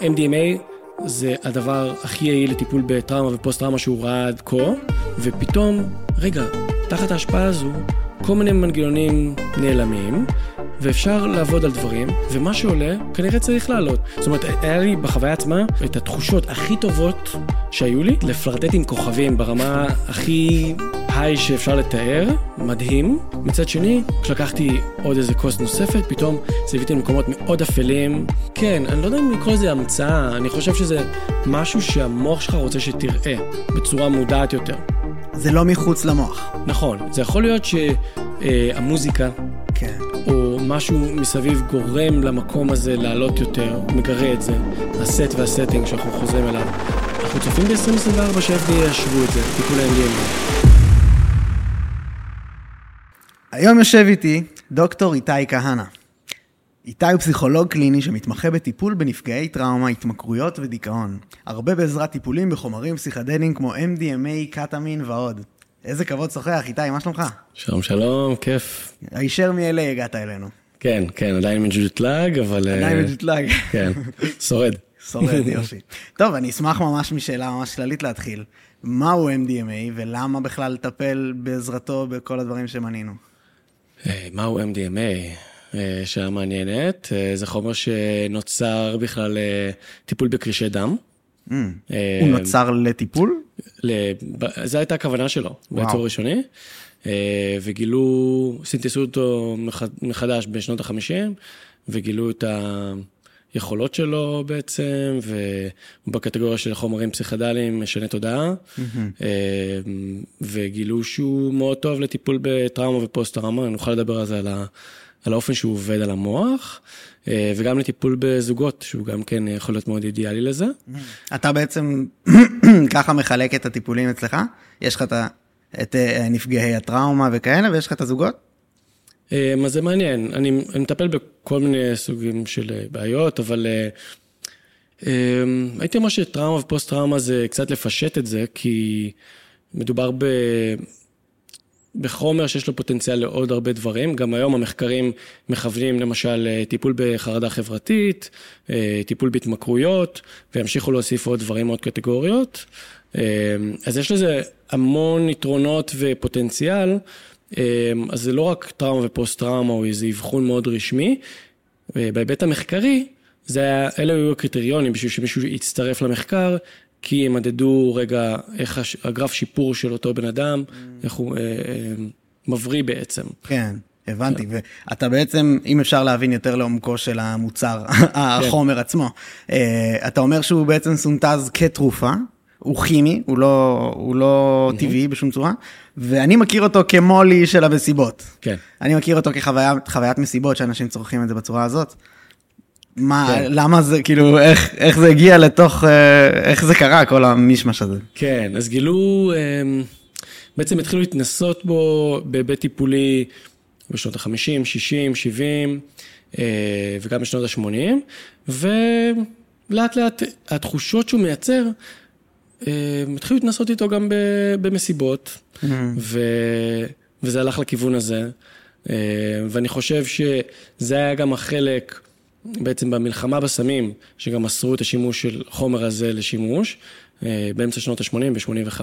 MDMA זה הדבר הכי יעיל לטיפול בטראומה ופוסט-טראומה שהוא ראה עד כה, ופתאום, רגע, תחת ההשפעה הזו, כל מיני מנגנונים נעלמים, ואפשר לעבוד על דברים, ומה שעולה כנראה צריך לעלות. זאת אומרת, היה לי בחוויה עצמה את התחושות הכי טובות שהיו לי, לפלרטט עם כוכבים ברמה הכי היי שאפשר לתאר, מדהים. מצד שני, כשלקחתי עוד איזה כוס נוספת, פתאום זה הביא אותי למקומות מאוד אפלים. כן, אני לא יודע אם לקרוא לזה המצאה, אני חושב שזה משהו שהמוח שלך רוצה שתראה, בצורה מודעת יותר. זה לא מחוץ למוח. נכון, זה יכול להיות שהמוזיקה, כן. או משהו מסביב גורם למקום הזה לעלות יותר, מגרה את זה, הסט והסטינג שאנחנו חוזרים אליו. אנחנו צופים ב-2024 שה-FDA ישבו את זה, טיפול ה-MDMA. היום יושב איתי דוקטור איתי כהנא. איתי הוא פסיכולוג קליני שמתמחה בטיפול בנפגעי טראומה, התמכרויות ודיכאון. הרבה בעזרת טיפולים בחומרים פסיכדליים כמו MDMA, קטמין ועוד. איזה כבוד שוחח, איתי, מה שלומך? שלום שלום, כיף. הישר מ-LA הגעת אלינו. כן, כן, עדיין מג'וטלאג, אבל... עדיין אה, מג'וטלאג. כן, שורד. שורד, יופי. טוב, אני אשמח ממש משאלה ממש כללית להתחיל. מהו MDMA ולמה בכלל לטפל בעזרתו בכל הדברים שמנינו? אה, מהו MDMA? אה, שאלה מעניינת. אה, זה חומר שנוצר בכלל לטיפול בקרישי דם. Mm. הוא נוצר לטיפול? זו הייתה הכוונה שלו. בייצור ראשוני. וגילו, סינתסו אותו מח- מחדש בשנות ה-50, וגילו את היכולות שלו בעצם, והוא בקטגוריה של חומרים פסיכדליים משנה תודעה, אה, וגילו שהוא מאוד טוב לטיפול בטראומה ופוסט-טראומה, נוכל לדבר על זה, על, ה, על האופן שהוא עובד על המוח, אה, וגם לטיפול בזוגות, שהוא גם כן יכול להיות מאוד אידיאלי לזה. אתה בעצם ככה מחלק את הטיפולים אצלך? יש לך את, את אה, נפגעי הטראומה וכאלה, ויש לך את הזוגות? אה, אז זה מעניין, אני, אני מטפל בכל מיני סוגים של אה, בעיות, אבל אה, אה, הייתי אומר שטראומה ופוסט-טראומה זה קצת לפשט את זה, כי מדובר ב... בחומר שיש לו פוטנציאל לעוד הרבה דברים. גם היום המחקרים מכוונים למשל אה, טיפול בחרדה חברתית, טיפול בהתמכרויות, וימשיכו להוסיף עוד דברים, עוד קטגוריות. אה, אז יש לזה המון יתרונות ופוטנציאל. אה, אז זה לא רק טראומה ופוסט-טראומה או איזה אבחון מאוד רשמי. אה, בהיבט המחקרי, זה היה, אלה היו הקריטריונים בשביל שמישהו יצטרף למחקר, כי הם מדדו רגע איך הש, הגרף שיפור של אותו בן אדם, איך הוא אה, אה, מבריא בעצם. כן, הבנתי. ואתה בעצם, אם אפשר להבין יותר לעומקו של המוצר, החומר עצמו, אה, אתה אומר שהוא בעצם סונטז כתרופה. הוא כימי, הוא לא, הוא לא טבעי בשום צורה, ואני מכיר אותו כמולי של המסיבות. כן. אני מכיר אותו כחוויית מסיבות שאנשים צורכים את זה בצורה הזאת. מה, כן. למה זה, כאילו, איך, איך זה הגיע לתוך, אה, איך זה קרה, כל המישמש הזה? כן, אז גילו, אה, בעצם התחילו להתנסות בו בהיבט טיפולי בשנות ה-50, 60, 70, אה, וגם בשנות ה-80, ולאט לאט התחושות שהוא מייצר, התחילו להתנסות איתו גם במסיבות, ו... וזה הלך לכיוון הזה. אה, ואני חושב שזה היה גם החלק בעצם במלחמה בסמים, שגם אסרו את השימוש של חומר הזה לשימוש, אה, באמצע שנות ה-80 ו-85,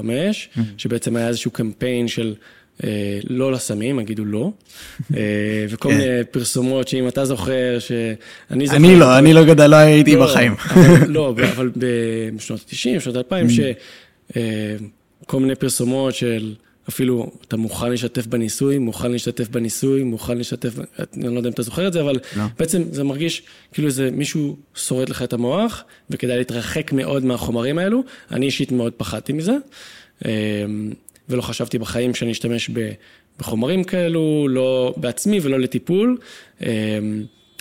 שבעצם היה איזשהו קמפיין של אה, לא לסמים, יגידו לא, אה, וכל מיני פרסומות שאם אתה זוכר, שאני זוכר... אני לא, אני לא גדל, לא הייתי לא, בחיים. לא, אבל בשנות ה-90, שנות ה-2000, שכל מיני פרסומות של אפילו אתה מוכן להשתתף בניסוי, מוכן להשתתף בניסוי, מוכן להשתתף, אני לא יודע אם אתה זוכר את זה, אבל לא. בעצם זה מרגיש כאילו איזה מישהו שורט לך את המוח, וכדאי להתרחק מאוד מהחומרים האלו. אני אישית מאוד פחדתי מזה, אה, ולא חשבתי בחיים שאני אשתמש בחומרים כאלו, לא בעצמי ולא לטיפול. אה,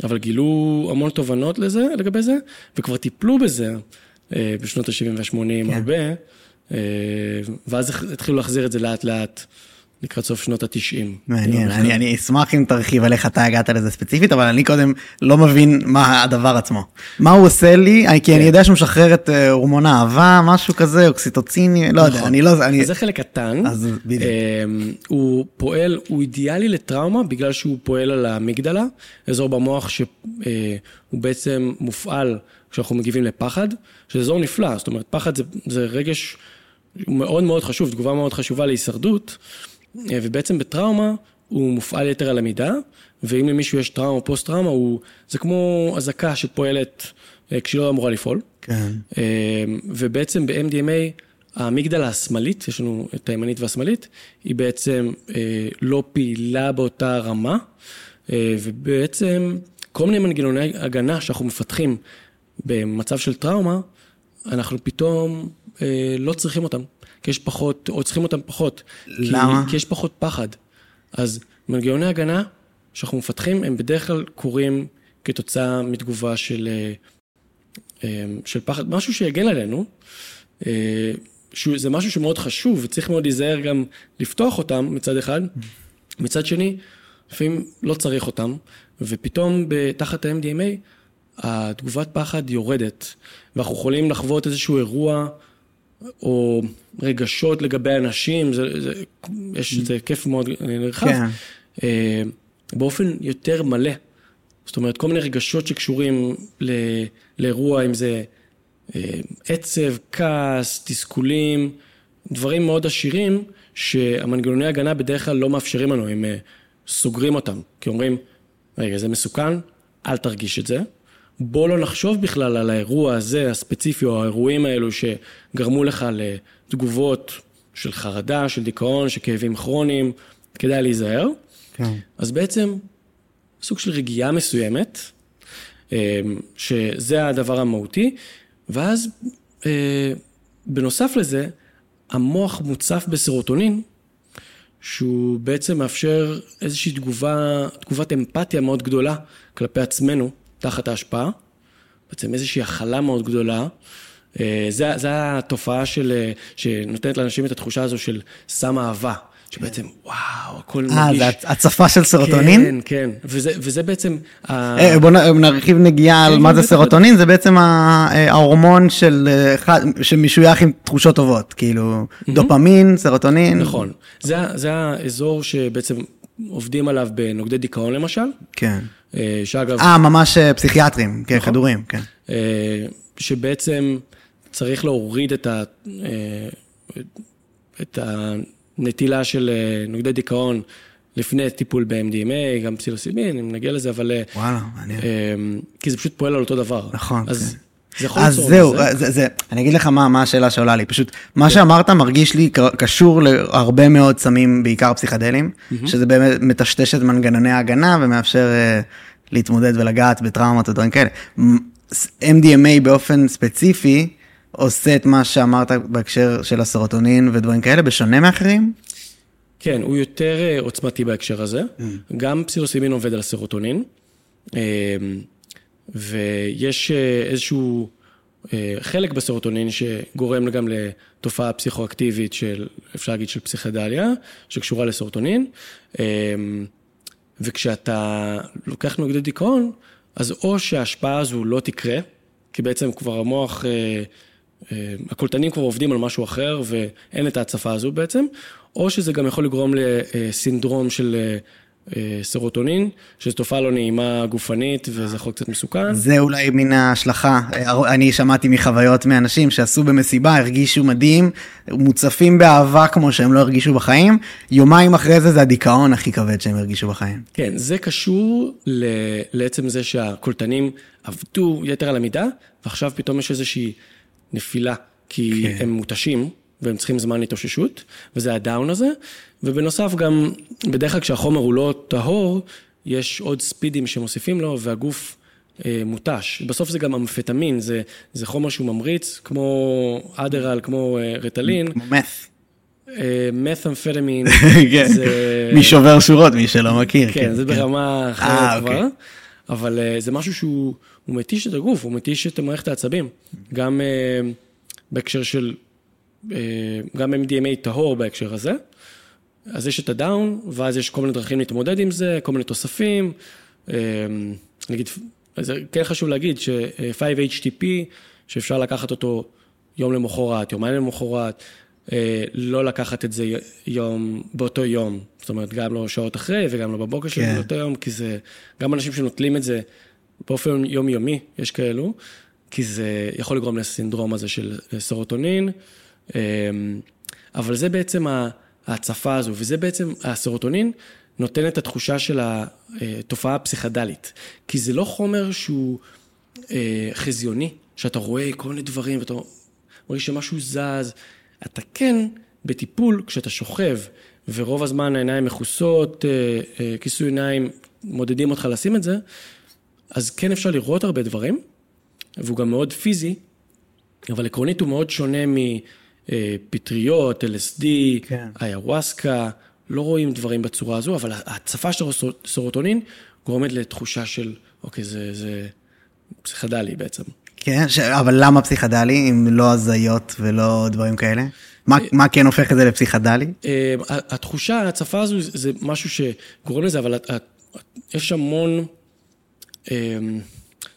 אבל גילו המון תובנות לזה, לגבי זה, וכבר טיפלו בזה אה, בשנות ה-70 וה-80 כן. הרבה, אה, ואז התחילו להחזיר את זה לאט לאט לקראת סוף שנות ה-90. מעניין, אני, אני אשמח אם תרחיב על איך אתה הגעת לזה ספציפית, אבל אני קודם לא מבין מה הדבר עצמו. מה הוא עושה לי, כי כן. אני יודע שהוא משחרר את אה, הורמון האהבה, משהו כזה, אוקסיטוציני, לא יודע, אני לא... אני... זה חלק קטן. אז בדיוק. אה, הוא פועל, הוא אידיאלי לטראומה בגלל שהוא פועל על האמיגדלה, אזור במוח שהוא בעצם מופעל כשאנחנו מגיבים לפחד, שזה אזור נפלא, זאת אומרת, פחד זה, זה רגש מאוד מאוד חשוב, תגובה מאוד חשובה להישרדות, אה, ובעצם בטראומה הוא מופעל יתר על המידה, ואם למישהו יש טראומה או פוסט-טראומה, הוא, זה כמו אזעקה שפועלת אה, כשהיא לא אמורה לפעול. כן. אה, ובעצם ב-MDMA, האמיגדלה השמאלית, יש לנו את הימנית והשמאלית, היא בעצם אה, לא פעילה באותה רמה, אה, ובעצם כל מיני מנגנוני הגנה שאנחנו מפתחים במצב של טראומה, אנחנו פתאום אה, לא צריכים אותם, כי יש פחות, או צריכים אותם פחות. למה? כי, כי יש פחות פחד. אז מנגנוני הגנה שאנחנו מפתחים, הם בדרך כלל קורים כתוצאה מתגובה של, אה, אה, של פחד, משהו שיגן עלינו. אה, זה משהו שמאוד חשוב וצריך מאוד להיזהר גם לפתוח אותם מצד אחד. מצד שני, לפעמים לא צריך אותם, ופתאום תחת ה-MDMA התגובת פחד יורדת, ואנחנו יכולים לחוות איזשהו אירוע או רגשות לגבי אנשים, זה, זה, יש איזה כיף מאוד נרחב, כן. אה, באופן יותר מלא. זאת אומרת, כל מיני רגשות שקשורים ל, לאירוע, אם זה אה, עצב, כעס, תסכולים, דברים מאוד עשירים, שהמנגנוני הגנה בדרך כלל לא מאפשרים לנו, הם אה, סוגרים אותם, כי אומרים, רגע, זה מסוכן, אל תרגיש את זה. בוא לא נחשוב בכלל על האירוע הזה, הספציפי, או האירועים האלו שגרמו לך לתגובות של חרדה, של דיכאון, של כאבים כרוניים, כדאי להיזהר. כן. אז בעצם, סוג של רגיעה מסוימת, אה, שזה הדבר המהותי, ואז אה, בנוסף לזה, המוח מוצף בסרוטונין, שהוא בעצם מאפשר איזושהי תגובה, תגובת אמפתיה מאוד גדולה כלפי עצמנו, תחת ההשפעה. בעצם איזושהי הכלה מאוד גדולה. אה, זה, זה התופעה של, אה, שנותנת לאנשים את התחושה הזו של סם אהבה. שבעצם, וואו, הכל אה, מרגיש... אה, זה הצפה של סרוטונין? כן, כן, וזה, וזה בעצם... אה, בוא נרחיב נגיעה על כן, מה זה סרוטונין, זה בעצם ההורמון של, שמשוייך עם תחושות טובות, כאילו דופמין, סרוטונין. נכון, זה, זה האזור שבעצם עובדים עליו בנוגדי דיכאון למשל. כן. שאגב... אה, ממש פסיכיאטרים, כן, נכון. כדורים, כן. שבעצם צריך להוריד את ה... את ה... נטילה של אה, נוגדי דיכאון לפני טיפול ב-MDMA, גם פסילוסיבין, אם נגיע לזה, אבל... אה, וואלה, מעניין. כי זה פשוט פועל על אותו דבר. נכון, אז כן. זה יכול אז זהו, זה, זה, אני אגיד לך מה, מה השאלה שעולה לי. פשוט, מה כן. שאמרת מרגיש לי קשור להרבה מאוד סמים, בעיקר פסיכדלים. שזה באמת מטשטש את מנגנוני ההגנה ומאפשר uh, להתמודד ולגעת בטראומות ודברים כאלה. MDMA באופן ספציפי, עושה את מה שאמרת בהקשר של הסרוטונין ודברים כאלה, בשונה מאחרים? כן, הוא יותר אה, עוצמתי בהקשר הזה. Mm. גם פסילוסימין עובד על הסרוטונין, אה, ויש אה, איזשהו חלק בסרוטונין שגורם גם לתופעה פסיכואקטיבית של, אפשר להגיד, של פסיכדליה, שקשורה לסרוטונין. וכשאתה לוקח נוגדי דיכאון, אז או שההשפעה הזו לא תקרה, כי בעצם כבר המוח אה, הקולטנים כבר עובדים על משהו אחר ואין את ההצפה הזו בעצם, או שזה גם יכול לגרום לסינדרום של אה, אה, סרוטונין, שזו תופעה לא נעימה גופנית וזה יכול קצת מסוכן. זה אולי מן ההשלכה, אני שמעתי מחוויות מאנשים שעשו במסיבה, הרגישו מדהים, מוצפים באהבה כמו שהם לא הרגישו בחיים, יומיים אחרי זה זה הדיכאון הכי כבד שהם הרגישו בחיים. כן, זה קשור לעצם זה שהקולטנים עבדו יתר על המידה, ועכשיו פתאום יש איזושהי... נפילה, כי כן. הם מותשים. והם צריכים זמן להתאוששות, וזה הדאון הזה. ובנוסף גם, בדרך כלל כשהחומר הוא לא טהור, יש עוד ספידים שמוסיפים לו, והגוף אה, מותש. בסוף זה גם אמפטמין, זה, זה חומר שהוא ממריץ, כמו אדרל, כמו אה, רטלין. כמו מת. מת אמפטמין. כן. מי שובר שורות, מי שלא מכיר. כן, כן זה כן. ברמה אחרת אה, כבר. אוקיי. אבל uh, זה משהו שהוא מתיש את הגוף, הוא מתיש את מערכת העצבים. גם uh, בהקשר של, גם MDMA טהור בהקשר הזה. אז יש את הדאון, ואז יש כל מיני דרכים להתמודד עם זה, כל מיני תוספים. Uh, נגיד, אז כן חשוב להגיד ש-5-HTP, שאפשר לקחת אותו יום למחרת, יומיים למחרת, לא לקחת את זה יום, באותו יום. זאת אומרת, גם לא שעות אחרי וגם לא בבוקר כן. של אותו יום, כי זה, גם אנשים שנוטלים את זה באופן יומיומי, יש כאלו, כי זה יכול לגרום לסינדרום הזה של סרוטונין, אבל זה בעצם ההצפה הזו, וזה בעצם, הסרוטונין נותן את התחושה של התופעה הפסיכדלית, כי זה לא חומר שהוא אה, חזיוני, שאתה רואה כל מיני דברים ואתה מרגיש שמשהו זז, אתה כן בטיפול כשאתה שוכב ורוב הזמן העיניים מכוסות, אה, אה, כיסוי עיניים, מודדים אותך לשים את זה, אז כן אפשר לראות הרבה דברים, והוא גם מאוד פיזי, אבל עקרונית הוא מאוד שונה מפטריות, LSD, כן. איוואסקה, לא רואים דברים בצורה הזו, אבל ההצפה של סרוטונין גורמת לתחושה של, אוקיי, זה, זה פסיכדלי בעצם. כן, ש... אבל למה פסיכדלי אם לא הזיות ולא דברים כאלה? מה, אה, מה כן הופך את זה לפסיכדלי? אה, התחושה, ההצפה הזו זה משהו שגורם לזה, אבל יש המון אה,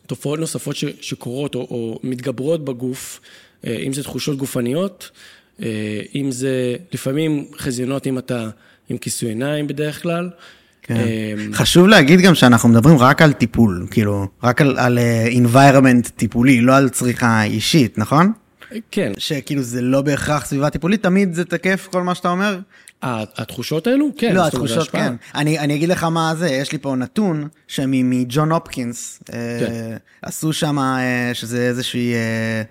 תופעות נוספות שקורות או, או מתגברות בגוף, אם זה תחושות גופניות, אם זה לפעמים חזיונות אם אתה עם כיסוי עיניים בדרך כלל. כן. חשוב להגיד גם שאנחנו מדברים רק על טיפול, כאילו, רק על, על environment טיפולי, לא על צריכה אישית, נכון? כן. שכאילו זה לא בהכרח סביבה טיפולית, תמיד זה תקף כל מה שאתה אומר? התחושות האלו? כן. לא, התחושות, כן. אני, אני אגיד לך מה זה, יש לי פה נתון שמג'ון הופקינס, אה, כן. עשו שם, אה, שזה איזושהי... אה,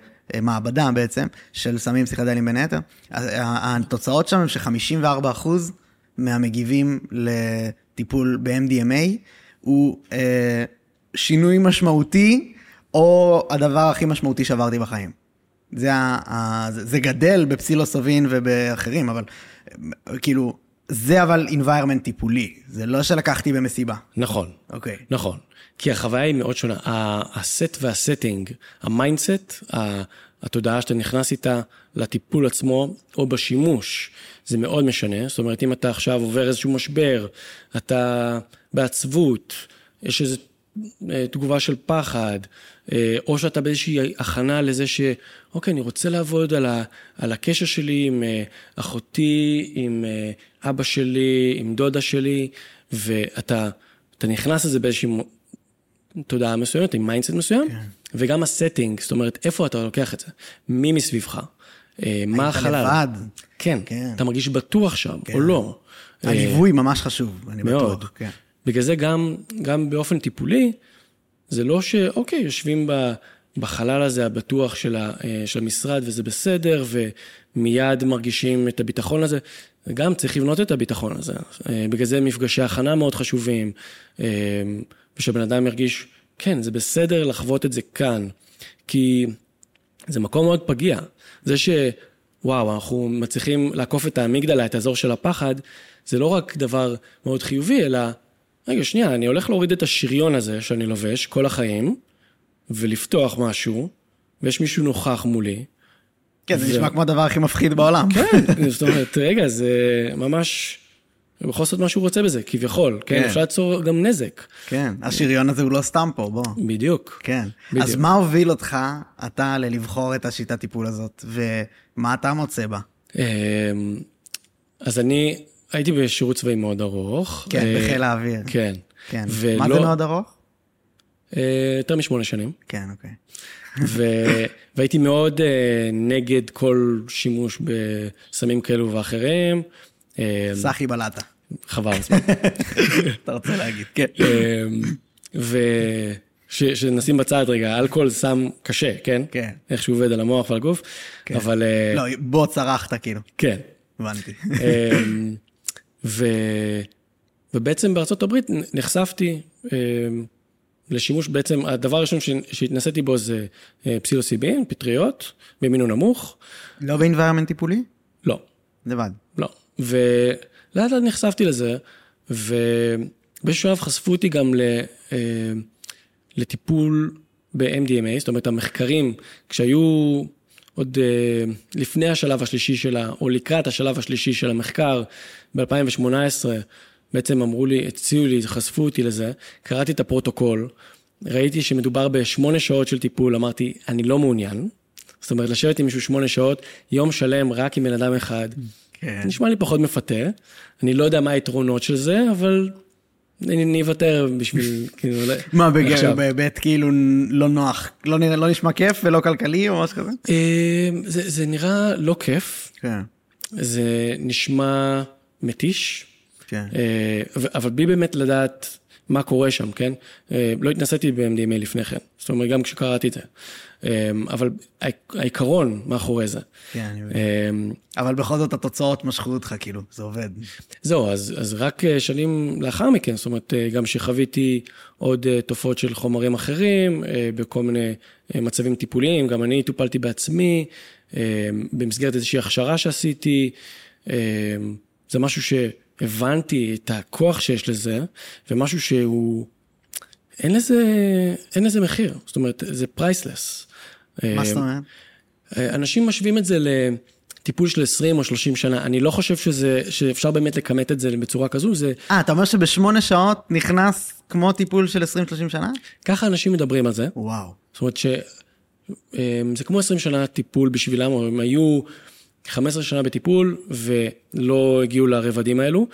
מעבדה בעצם, של סמים פסיכדליים בין היתר. התוצאות שם הם ש-54% מהמגיבים לטיפול ב-MDMA הוא אה, שינוי משמעותי, או הדבר הכי משמעותי שעברתי בחיים. זה, ה, זה גדל בפסילוסובין ובאחרים, אבל כאילו, זה אבל environment טיפולי, זה לא שלקחתי במסיבה. נכון. אוקיי. Okay. נכון. כי החוויה היא מאוד שונה. ה set וה setting, ה mindset, התודעה שאתה נכנס איתה לטיפול עצמו, או בשימוש, זה מאוד משנה. זאת אומרת, אם אתה עכשיו עובר איזשהו משבר, אתה בעצבות, יש איזו אה, תגובה של פחד, אה, או שאתה באיזושהי הכנה לזה ש... אוקיי, אני רוצה לעבוד על, ה, על הקשר שלי עם אה, אחותי, עם אבא שלי, עם דודה שלי, ואתה נכנס לזה באיזושהי תודעה מסוימת, עם mindset מסוים, כן. וגם ה setting, זאת אומרת, איפה אתה לוקח את זה? מי מסביבך? מה החלל? היית לבד. כן, כן, אתה מרגיש בטוח שם, כן. או לא. הליווי ממש חשוב, אני מאוד. בטוח. כן. בגלל זה גם, גם באופן טיפולי, זה לא שאוקיי, יושבים בחלל הזה הבטוח של, ה, אה, של המשרד וזה בסדר, ומיד מרגישים את הביטחון הזה. גם צריך לבנות את הביטחון הזה. אה, בגלל זה מפגשי הכנה מאוד חשובים, אה, ושבן אדם ירגיש, כן, זה בסדר לחוות את זה כאן, כי זה מקום מאוד פגיע. זה שוואו, אנחנו מצליחים לעקוף את האמיגדלה, את האזור של הפחד, זה לא רק דבר מאוד חיובי, אלא רגע, שנייה, אני הולך להוריד את השריון הזה שאני לובש כל החיים, ולפתוח משהו, ויש מישהו נוכח מולי. כן, זה נשמע כמו הדבר הכי מפחיד בעולם. כן, זאת אומרת, רגע, זה ממש... הוא יכול לעשות מה שהוא רוצה בזה, כביכול, כן? כן? אפשר ליצור גם נזק. כן, השריון הזה הוא לא סתם פה, בוא. בדיוק. כן. בדיוק. אז מה הוביל אותך, אתה, ללבחור את השיטת טיפול הזאת, ומה אתה מוצא בה? אמ, אז אני הייתי בשירות צבאי מאוד ארוך. כן, אה, בחיל האוויר. כן. כן. ולא... מה זה מאוד ארוך? אה, יותר משמונה שנים. כן, אוקיי. ו... והייתי מאוד uh, נגד כל שימוש בסמים כאלו ואחרים. סחי בלטה. חבל הזמן. אתה רוצה להגיד, כן. ושנשים בצד רגע, אלכוהול סם קשה, כן? כן. איך שהוא עובד על המוח ועל הגוף, כן. אבל... לא, בוא צרחת כאילו. כן. הבנתי. ו... ובעצם בארצות הברית נחשפתי אה, לשימוש, בעצם הדבר הראשון שהתנסיתי בו זה אה, פסילוסיבין, פטריות, במינון נמוך. לא באינביירמנט טיפולי? לא. לבד? לא. ולאט לאט נחשפתי לזה, ובאיזשהו שלב חשפו אותי גם ל... אה, לטיפול ב-MDMA, זאת אומרת, המחקרים, כשהיו עוד uh, לפני השלב השלישי שלה, או לקראת השלב השלישי של המחקר, ב-2018, בעצם אמרו לי, הציעו לי, חשפו אותי לזה, קראתי את הפרוטוקול, ראיתי שמדובר בשמונה שעות של טיפול, אמרתי, אני לא מעוניין. זאת אומרת, לשבת עם מישהו שמונה שעות, יום שלם רק עם בן אדם אחד, כן. נשמע לי פחות מפתה. אני לא יודע מה היתרונות של זה, אבל אני אוותר בשביל, כאילו, מה, בג- עכשיו. בהיבט כאילו לא נוח, לא נראה- לא נשמע כיף ולא כלכלי או משהו כזה? אה, זה זה נראה לא כיף, כן, זה נשמע מתיש, כן. אה, אבל בלי באמת לדעת מה קורה שם, כן? אה, לא התנסיתי ב-MDMA לפני כן, זאת אומרת, גם כשקראתי את זה. אה, אבל העיקרון מאחורי זה. כן, אני מבין. אה, אבל בכל זאת התוצאות משכו אותך, כאילו, זה עובד. זהו, אז, אז רק אה, שנים לאחר מכן, זאת אומרת, אה, גם שחוויתי עוד אה, תופעות של חומרים אחרים, בכל מיני מצבים טיפוליים, גם אני טופלתי בעצמי, במסגרת איזושהי הכשרה שעשיתי, זה משהו שהבנתי את הכוח שיש לזה, ומשהו שהוא, אין לזה, אין לזה מחיר, זאת אומרת, זה פרייסלס. מה זאת אומרת? אנשים משווים את זה לטיפול של 20 או 30 שנה, אני לא חושב שזה, שאפשר באמת לכמת את זה בצורה כזו, זה, אה, אתה אומר שבשמונה שעות נכנס כמו טיפול של 20-30 שנה? ככה אנשים מדברים על זה. וואו. זאת אומרת שזה כמו 20 שנה טיפול בשבילם, או הם היו 15 שנה בטיפול ולא הגיעו לרבדים האלו.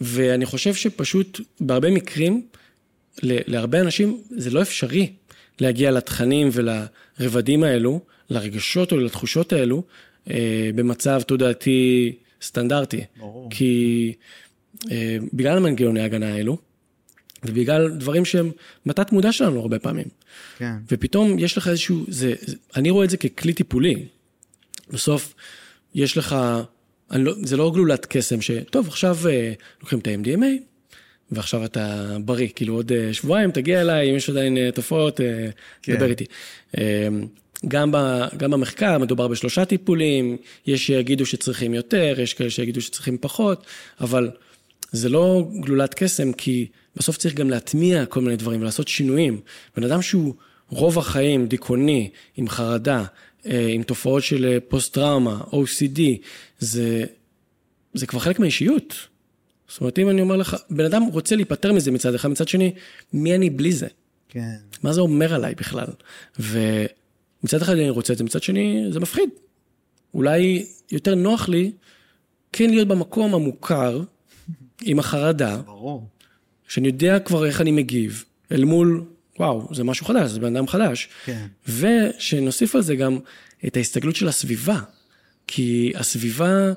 ואני חושב שפשוט בהרבה מקרים, להרבה אנשים זה לא אפשרי להגיע לתכנים ולרבדים האלו, לרגשות או לתחושות האלו, אה, במצב תודעתי סטנדרטי. ברור. כי אה, בגלל המנגנוני ההגנה האלו, ובגלל דברים שהם בתת מודע שלנו הרבה פעמים. כן. ופתאום יש לך איזשהו, זה, זה, אני רואה את זה ככלי טיפולי. בסוף יש לך, לא, זה לא גלולת קסם שטוב, עכשיו אה, לוקחים את ה-MDMA, ועכשיו אתה בריא, כאילו עוד אה, שבועיים תגיע אליי, אם יש עדיין אה, תופעות, אה, כן. דבר איתי. גם, ב, גם במחקר מדובר בשלושה טיפולים, יש שיגידו שצריכים יותר, יש כאלה שיגידו שצריכים פחות, אבל זה לא גלולת קסם, כי בסוף צריך גם להטמיע כל מיני דברים ולעשות שינויים. בן אדם שהוא רוב החיים דיכאוני, עם חרדה, עם תופעות של פוסט-טראומה, OCD, זה, זה כבר חלק מהאישיות. זאת אומרת, אם אני אומר לך, בן אדם רוצה להיפטר מזה מצד אחד, מצד שני, מי אני בלי זה? כן. מה זה אומר עליי בכלל? ומצד אחד אני רוצה את זה, מצד שני זה מפחיד. אולי יותר נוח לי כן להיות במקום המוכר, עם החרדה, ברור. שאני יודע כבר איך אני מגיב, אל מול, וואו, זה משהו חדש, זה בן אדם חדש. כן. ושנוסיף על זה גם את ההסתגלות של הסביבה. כי הסביבה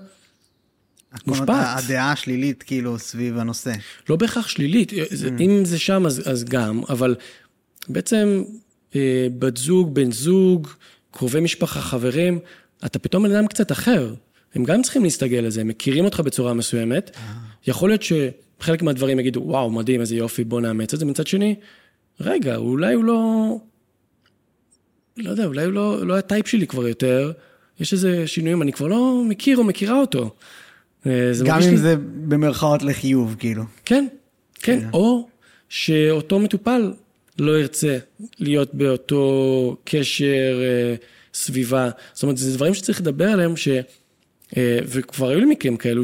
מושפעת. הדעה השלילית כאילו סביב הנושא. לא בהכרח שלילית, זה- אם זה שם אז, אז גם, אבל בעצם אה, בת זוג, בן זוג, קרובי משפחה, חברים, אתה פתאום בן אדם קצת אחר. הם גם צריכים להסתגל לזה, הם מכירים אותך בצורה מסוימת. יכול להיות שחלק מהדברים יגידו, וואו, מדהים, איזה יופי, בוא נאמץ את זה. מצד שני, רגע, אולי הוא לא... לא יודע, אולי הוא לא, לא הטייפ שלי כבר יותר. יש איזה שינויים, אני כבר לא מכיר או מכירה אותו. אה, גם אם לי- זה במרכאות לחיוב, כאילו. כן, כן, כן. או שאותו מטופל לא ירצה להיות באותו קשר, אה, סביבה. זאת אומרת, זה דברים שצריך לדבר עליהם, ש... אה, וכבר היו לי מקרים כאלו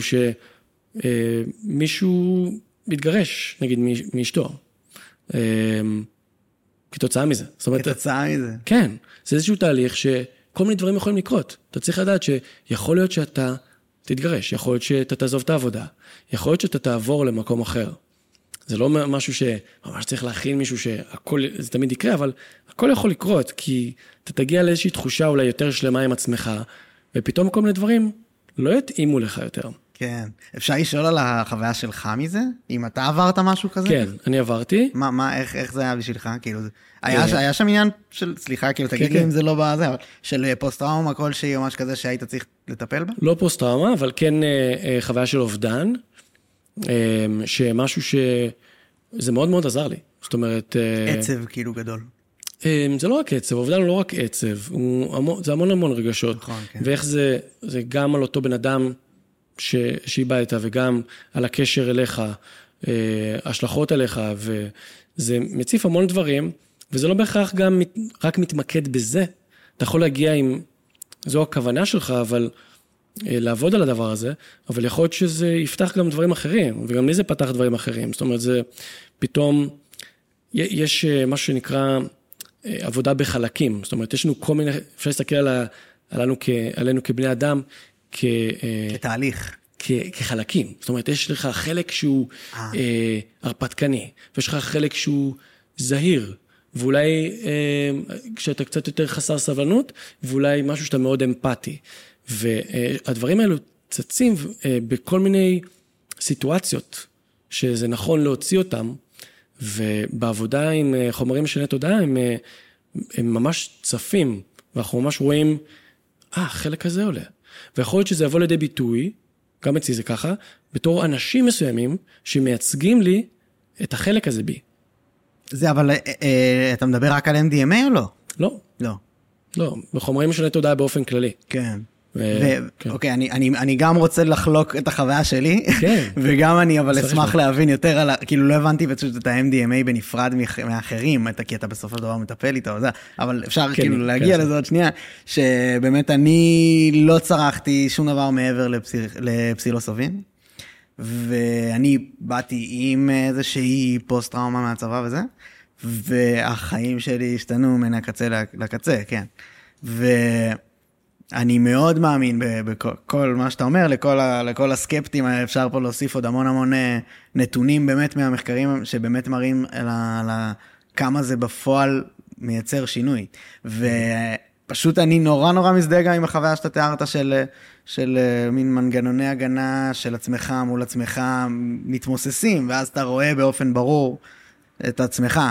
שמישהו מתגרש, נגיד, מאשתו, אה, כתוצאה מזה. זאת אומרת, כתוצאה מזה. כן, זה איזשהו תהליך שכל מיני דברים יכולים לקרות. אתה צריך לדעת שיכול להיות שאתה תתגרש, יכול להיות שאתה תעזוב את העבודה, יכול להיות שאתה תעבור למקום אחר. זה לא משהו שממש צריך להכין מישהו שהכל, זה תמיד יקרה, אבל הכל יכול לקרות, כי אתה תגיע לאיזושהי תחושה אולי יותר שלמה עם עצמך, ופתאום כל מיני דברים לא יתאימו לך יותר. כן. אפשר לשאול על החוויה שלך מזה? אם אתה עברת משהו כזה? כן, אני עברתי. מה, מה, איך, איך זה היה בשבילך? כאילו, היה, אה. היה שם עניין של, סליחה, כאילו, תגיד לי כן. אם זה לא בזה, אבל של אה, פוסט-טראומה כלשהי או משהו כזה שהיית צריך לטפל בה? לא פוסט-טראומה, אבל כן אה, אה, חוויה של אובדן, אה, שמשהו ש... זה מאוד מאוד עזר לי. זאת אומרת... אה, עצב כאילו גדול. אה, זה לא רק עצב, אובדן הוא לא רק עצב, הוא המון, זה המון המון רגשות. נכון, כן. ואיך זה, זה גם על אותו בן אדם שאיבדת, וגם על הקשר אליך, אה, השלכות עליך, וזה מציף המון דברים, וזה לא בהכרח גם רק מתמקד בזה. אתה יכול להגיע עם, זו הכוונה שלך, אבל אה, לעבוד על הדבר הזה, אבל יכול להיות שזה יפתח גם דברים אחרים, וגם לי זה פתח דברים אחרים. זאת אומרת, זה פתאום, יש אה, משהו שנקרא עבודה בחלקים. זאת אומרת, יש לנו כל מיני, אפשר להסתכל על ה, עלינו, כ, עלינו כבני אדם, כ, אה, כתהליך. כ- כחלקים. זאת אומרת, יש לך חלק שהוא אה, הרפתקני, ויש לך חלק שהוא זהיר, ואולי אה, כשאתה קצת יותר חסר סבלנות, ואולי משהו שאתה מאוד אמפתי. והדברים האלו צצים אה, בכל מיני סיטואציות שזה נכון להוציא אותם, ובעבודה עם אה, חומרים משני תודעה הם, אה, הם ממש צפים, ואנחנו ממש רואים, אה, החלק הזה עולה. ויכול להיות שזה יבוא לידי ביטוי, גם אצלי זה ככה, בתור אנשים מסוימים שמייצגים לי את החלק הזה בי. זה אבל אה, אה, אתה מדבר רק על MDMA או לא? לא, לא. לא, בחומרים משני תודעה באופן כללי. כן. כן. אוקיי, אני, אני, אני גם רוצה לחלוק את החוויה שלי, כן. וגם אני אבל אשמח. להבין יותר על ה... כאילו לא הבנתי פשוט את ה-MDMA בנפרד מאח- מאחרים, כי אתה בסופו של דבר מטפל איתו, אבל אפשר כן, כאילו להגיע. לזה עוד שנייה, שבאמת אני לא צרכתי שום דבר מעבר לפסיל, לפסילוסובין, ואני באתי עם איזושהי פוסט טראומה מהצבא וזה, והחיים שלי השתנו מן הקצה לקצה, כן. אני מאוד מאמין בכל כל מה שאתה אומר, לכל, ה, לכל הסקפטים, אפשר פה להוסיף עוד המון המון אה, נתונים באמת מהמחקרים שבאמת מראים על, על כמה זה בפועל מייצר שינוי. ופשוט אני נורא נורא מזדהה גם עם החוויה שאתה תיארת של, של אה, מין מנגנוני הגנה של עצמך מול עצמך מתמוססים, ואז אתה רואה באופן ברור את עצמך.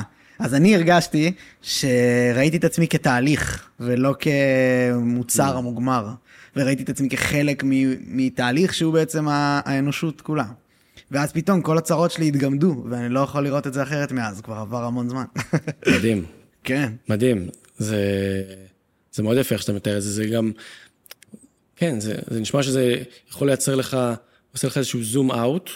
אז אני הרגשתי שראיתי את עצמי כתהליך, ולא כמוצר המוגמר. וראיתי את עצמי כחלק מ- מתהליך שהוא בעצם האנושות כולה. ואז פתאום כל הצרות שלי התגמדו, ואני לא יכול לראות את זה אחרת מאז, כבר עבר המון זמן. מדהים. כן, מדהים. זה, זה מאוד יפה איך שאתה מתאר את זה, זה גם, כן, זה, זה נשמע שזה יכול לייצר לך, עושה לך איזשהו זום אאוט,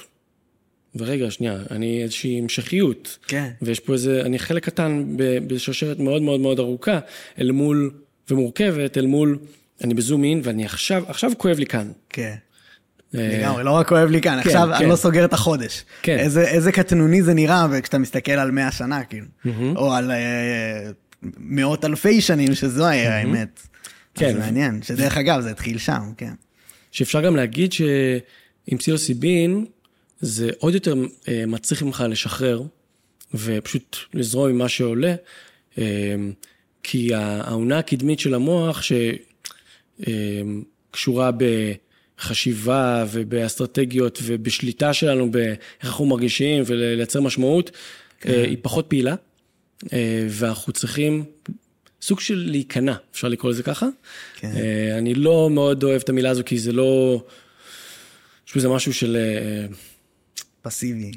ורגע, שנייה, אני איזושהי המשכיות. כן. ויש פה איזה, אני חלק קטן בשרשרת מאוד מאוד מאוד ארוכה, אל מול, ומורכבת, אל מול, אני בזום אין, ואני עכשיו, עכשיו כואב לי כאן. כן. אה, לגמרי, לא רק כואב לי כאן, כן, עכשיו אני כן. לא סוגר את החודש. כן. איזה, איזה קטנוני זה נראה, וכשאתה מסתכל על 100 שנה, כאילו. או על אה, מאות אלפי שנים, שזו היה האמת. כן. זה מעניין, שדרך אגב, זה התחיל שם, כן. שאפשר גם להגיד שעם פסילוסיבין, זה עוד יותר אה, מצריך ממך לשחרר, ופשוט לזרום עם מה שעולה, אה, כי העונה הקדמית של המוח, שקשורה בחשיבה ובאסטרטגיות ובשליטה שלנו, באיך אנחנו מרגישים ולייצר משמעות, אה, היא פחות פעילה, אה, ואנחנו צריכים סוג של להיכנע, אפשר לקרוא לזה ככה. כן. אה, אני לא מאוד אוהב את המילה הזו, כי זה לא... יש בזה משהו של... פסיבי.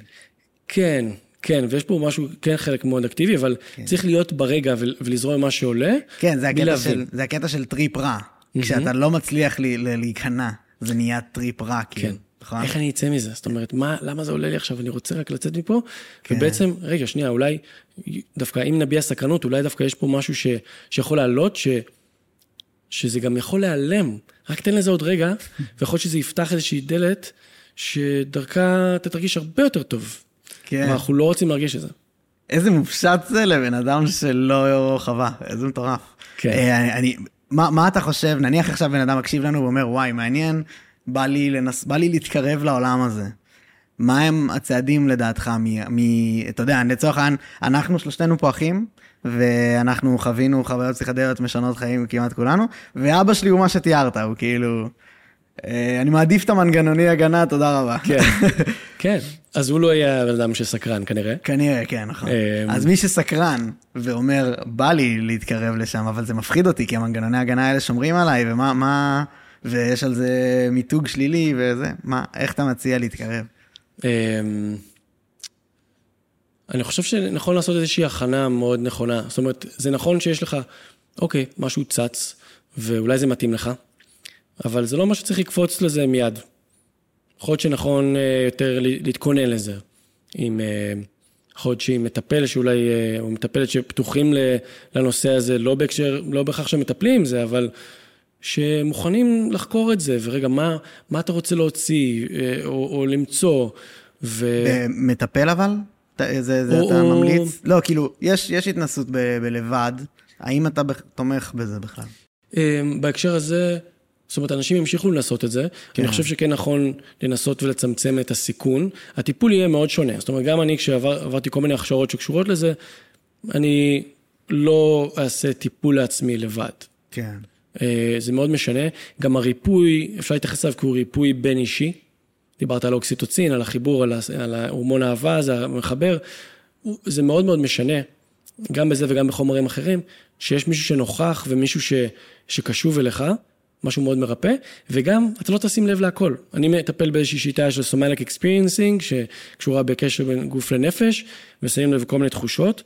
כן, כן, ויש פה משהו, כן חלק מאוד אקטיבי, אבל צריך להיות ברגע ול- ולזרום מה שעולה. כן, זה הקטע. של, זה הקטע של טריפ רע. כשאתה לא מצליח לי- להיכנע, זה נהיה טריפ רע, כאילו. כן. נכון? איך אני אצא מזה? זאת אומרת, מה, למה זה עולה לי עכשיו? אני רוצה רק לצאת מפה. כן. ובעצם, רגע, שנייה, אולי, דווקא אם נביע סקרנות, אולי דווקא יש פה משהו ש, שיכול לעלות, ש, שזה גם יכול להיעלם. רק תן לזה עוד רגע, ויכול להיות שזה יפתח איזושהי דלת, שדרכה אתה תרגיש הרבה יותר טוב. כן. אבל אנחנו לא רוצים להרגיש את זה. איזה מופשט זה לבן אדם שלא חווה, איזה מטורף. כן. אה, אני, מה, מה אתה חושב, נניח עכשיו בן אדם מקשיב לנו ואומר, וואי, מעניין, בא לי, לנס, בא לי להתקרב לעולם הזה. מה הם הצעדים לדעתך, מ, מ, אתה יודע, לצורך העניין, אנחנו שלושתנו פה אחים, ואנחנו חווינו חוויות פסיכדליות משנות חיים כמעט כולנו, ואבא שלי הוא מה שתיארת, הוא כאילו, אני מעדיף את המנגנוני הגנה, תודה רבה. כן, כן. אז הוא לא יהיה הבן אדם שסקרן כנראה. כנראה, כן, נכון. אמ, אז מי שסקרן ואומר, בא לי להתקרב לשם, אבל זה מפחיד אותי, כי המנגנוני ההגנה האלה שומרים עליי, ומה, מה, ויש על זה מיתוג שלילי וזה, מה, איך אתה מציע להתקרב? אמ, אני חושב שנכון לעשות איזושהי הכנה מאוד נכונה. זאת אומרת, זה נכון שיש לך, אוקיי, משהו צץ, ואולי זה מתאים לך, אבל זה לא מה שצריך לקפוץ לזה מיד. יכול להיות שנכון אה, יותר להתכונן לזה. עם, אה, יכול להיות שעם מטפל שאולי, אה, או מטפלת שפתוחים לנושא הזה, לא בהקשר, לא בהכרח שמטפלים עם זה, אבל שמוכנים לחקור את זה, ורגע, מה, מה אתה רוצה להוציא, או, או למצוא, ו... מטפל אבל? זה, זה או- אתה או- ממליץ? לא, כאילו, יש, יש התנסות ב, בלבד, האם אתה תומך בזה בכלל? בהקשר הזה, זאת אומרת, אנשים ימשיכו לנסות את זה. כן. אני חושב שכן נכון לנסות ולצמצם את הסיכון. הטיפול יהיה מאוד שונה. זאת אומרת, גם אני, כשעברתי כל מיני הכשרות שקשורות לזה, אני לא אעשה טיפול לעצמי לבד. כן. אה, זה מאוד משנה. גם הריפוי, אפשר להתייחס אליו כי הוא ריפוי בין אישי. דיברת על אוקסיטוצין, על החיבור, על על ההורמון האהבה, זה המחבר. זה מאוד מאוד משנה, גם בזה וגם בחומרים אחרים, שיש מישהו שנוכח ומישהו ש, שקשוב אליך, משהו מאוד מרפא, וגם אתה לא תשים לב להכל. אני מטפל באיזושהי שיטה של somatic experiencing, שקשורה בקשר בין גוף לנפש, ושמים לב לכל מיני תחושות.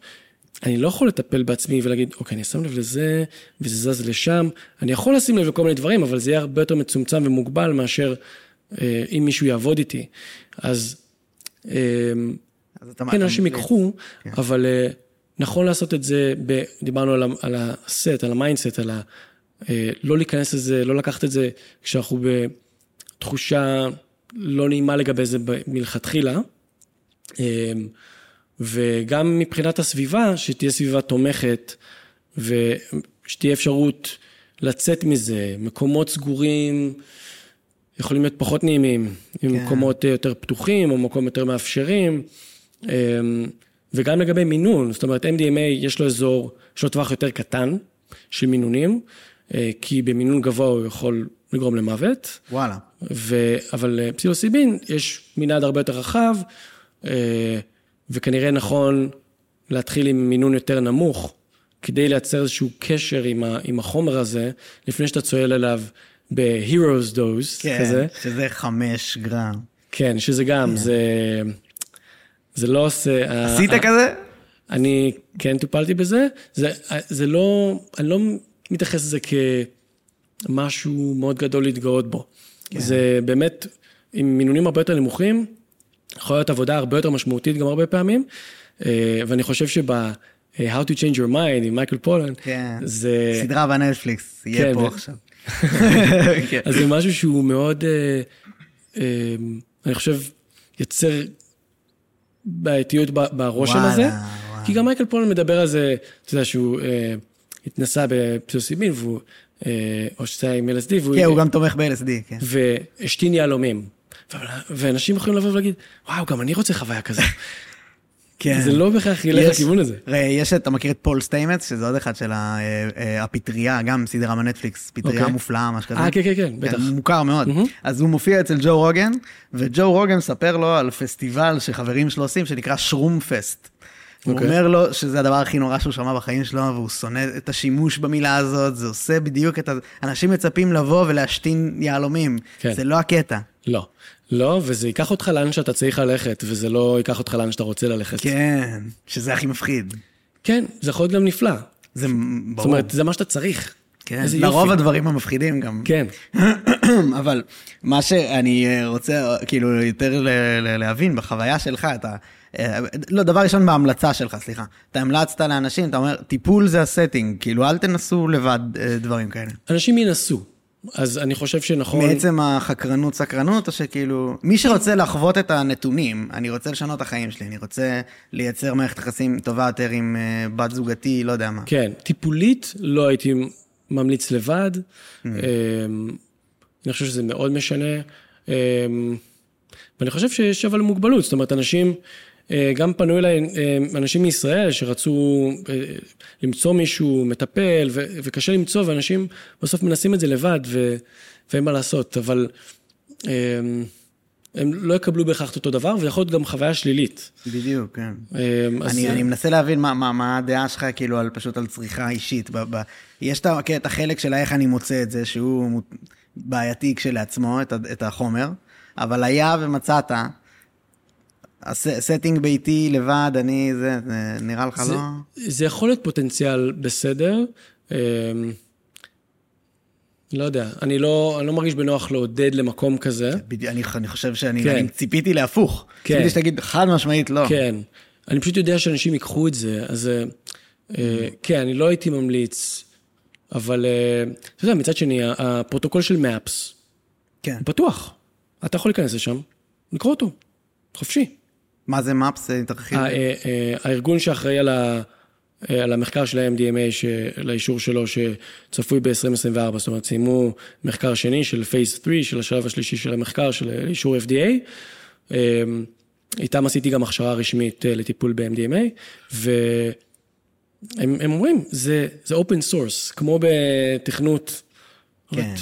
אני לא יכול לטפל בעצמי ולהגיד, אוקיי, אני שם לב לזה, וזה זז לשם. אני יכול לשים לב לכל מיני דברים, אבל זה יהיה הרבה יותר מצומצם ומוגבל מאשר אה, אם מישהו יעבוד איתי. אז אה, אז כן, אנשים. ייקחו, כן. אבל אה, נכון לעשות את זה, ב, דיברנו על, על הסט, על ה mindset, על ה... אה, לא להיכנס לזה, לא לקחת את זה כשאנחנו בתחושה לא נעימה לגבי זה מלכתחילה. אה, וגם מבחינת הסביבה, שתהיה סביבה תומכת, ושתהיה אפשרות לצאת מזה, מקומות סגורים יכולים להיות פחות נעימים, כן. ממקומות יותר פתוחים או מקום יותר מאפשרים. וגם לגבי מינון, זאת אומרת MDMA יש לו אזור, יש לו טווח יותר קטן של מינונים, אה, כי במינון גבוה הוא יכול לגרום למוות. וואלה. ו... אבל אה, פסילוסיבין, יש מנעד הרבה יותר רחב, אה, וכנראה נכון להתחיל עם מינון יותר נמוך, כדי לייצר איזשהו קשר עם, ה... עם החומר הזה, לפני שאתה צועל עליו ב-Heroes Dose כן, כזה. שזה חמש גרם. כן, שזה גם, זה... זה לא עושה... עשית ה- כזה? אני כן טיפלתי בזה, זה, זה לא, אני לא מתייחס לזה כמשהו מאוד גדול להתגאות בו. כן. זה באמת, עם מינונים הרבה יותר נמוכים, יכולה להיות עבודה הרבה יותר משמעותית גם הרבה פעמים, אה, ואני חושב שב... אה, How to Change Your Mind עם מייקל פולן, כן. זה... סדרה בנטפליקס, יהיה כן, פה ו- עכשיו. כן. אז זה משהו שהוא מאוד, אה, אה, אני חושב, יוצר בעייתיות ב- ברושם וואלה, הזה. וואלה. כי גם מייקל פולן מדבר על זה, אתה יודע, שהוא אה, התנסה בפסיוסיבין, והוא, אה, או שזה היה עם LSD, והוא... כן, הוא גם תומך ב-LSD, כן. והשתין יהלומים. ואנשים יכולים לבוא ולהגיד, וואו, גם אני רוצה חוויה כזאת. כן. זה לא בהכרח ילך לכיוון הזה. ראה, יש, אתה מכיר את פול סטיימץ, שזה עוד אחד של אה, אה, הפטריה, גם סדרה בנטפליקס, פטריה אוקיי. מופלאה, משהו כזה. אה, כן, כן, כן, בטח. מוכר מאוד. אז הוא מופיע אצל ג'ו רוגן, וג'ו רוגן מספר לו על פסטיבל שחברים שלו עושים, שנקרא שרום פסט. הוא אוקיי. אומר לו שזה הדבר הכי נורא שהוא שמע בחיים שלו, והוא שונא את השימוש במילה הזאת, זה עושה בדיוק את ה... אנשים מצפים לבוא ולהשתין יהלומים. כן. זה לא הקטע. לא. לא, וזה ייקח אותך לאן שאתה צריך ללכת, וזה לא ייקח אותך לאן שאתה רוצה ללכת. כן, שזה הכי מפחיד. כן, זה יכול להיות גם נפלא. זה ברור. זאת אומרת, זה מה שאתה צריך. כן, לרוב יופי. הדברים המפחידים גם. כן. אבל מה שאני אה, רוצה אה, כאילו יותר להבין בחוויה שלך, אתה... אה, לא, דבר ראשון בהמלצה שלך, סליחה. אתה המלצת לאנשים, אתה אומר, טיפול זה הסטינג, כאילו אל תנסו לבד דברים כאלה. אנשים ינסו. אז אני חושב שנכון... מעצם החקרנות סקרנות, או שכאילו, מי שרוצה לחוות את הנתונים, אני רוצה לשנות את החיים שלי, אני רוצה לייצר מערכת יחסים טובה יותר עם בת זוגתי, לא יודע מה. כן, טיפולית לא הייתי ממליץ לבד. Mm. אני חושב שזה מאוד משנה. אמ, ואני חושב שיש אבל מוגבלות, זאת אומרת, אנשים, אה, גם פנו אליי אה, אנשים מישראל שרצו אה, למצוא מישהו מטפל, ו- וקשה למצוא, ואנשים בסוף מנסים את זה לבד, ו- ואין מה לעשות, אבל אמ, הם לא יקבלו בהכרח את אותו דבר, ויכול להיות גם חוויה שלילית. בדיוק, כן. אמ, אז- אני, אני מנסה להבין מה, מה, מה הדעה שלך, כאילו, על, פשוט על צריכה אישית. ב, ב, יש את, כן, את החלק של איך אני מוצא את זה, שהוא בעייתי כשלעצמו, את, את החומר, אבל היה ומצאת, setting ביתי לבד, אני, זה, זה נראה לך זה, לא... זה יכול להיות פוטנציאל בסדר. אמ, לא יודע, אני לא, אני לא מרגיש בנוח לעודד למקום כזה. אני, אני חושב שאני כן. אני ציפיתי להפוך. כן. ציפיתי שתגיד חד משמעית לא. כן, אני פשוט יודע שאנשים ייקחו את זה, אז אה, אה, כן, אני לא הייתי ממליץ, אבל אה, אתה יודע, מצד שני, הפרוטוקול של מאפס כן. הוא פתוח. אתה יכול להיכנס לשם, לקרוא אותו, חופשי. מה זה מפס? תרחיב. ה- אה, אה, הארגון שאחראי על אה, על המחקר של ה-MDMA, לאישור שלו, שצפוי ב-2024, זאת אומרת, סיימו מחקר שני של פייס 3, של השלב השלישי של המחקר, של אישור FDA. איתם עשיתי גם הכשרה רשמית לטיפול ב-MDMA, והם אומרים, זה, זה open source, כמו בתכנות. כן.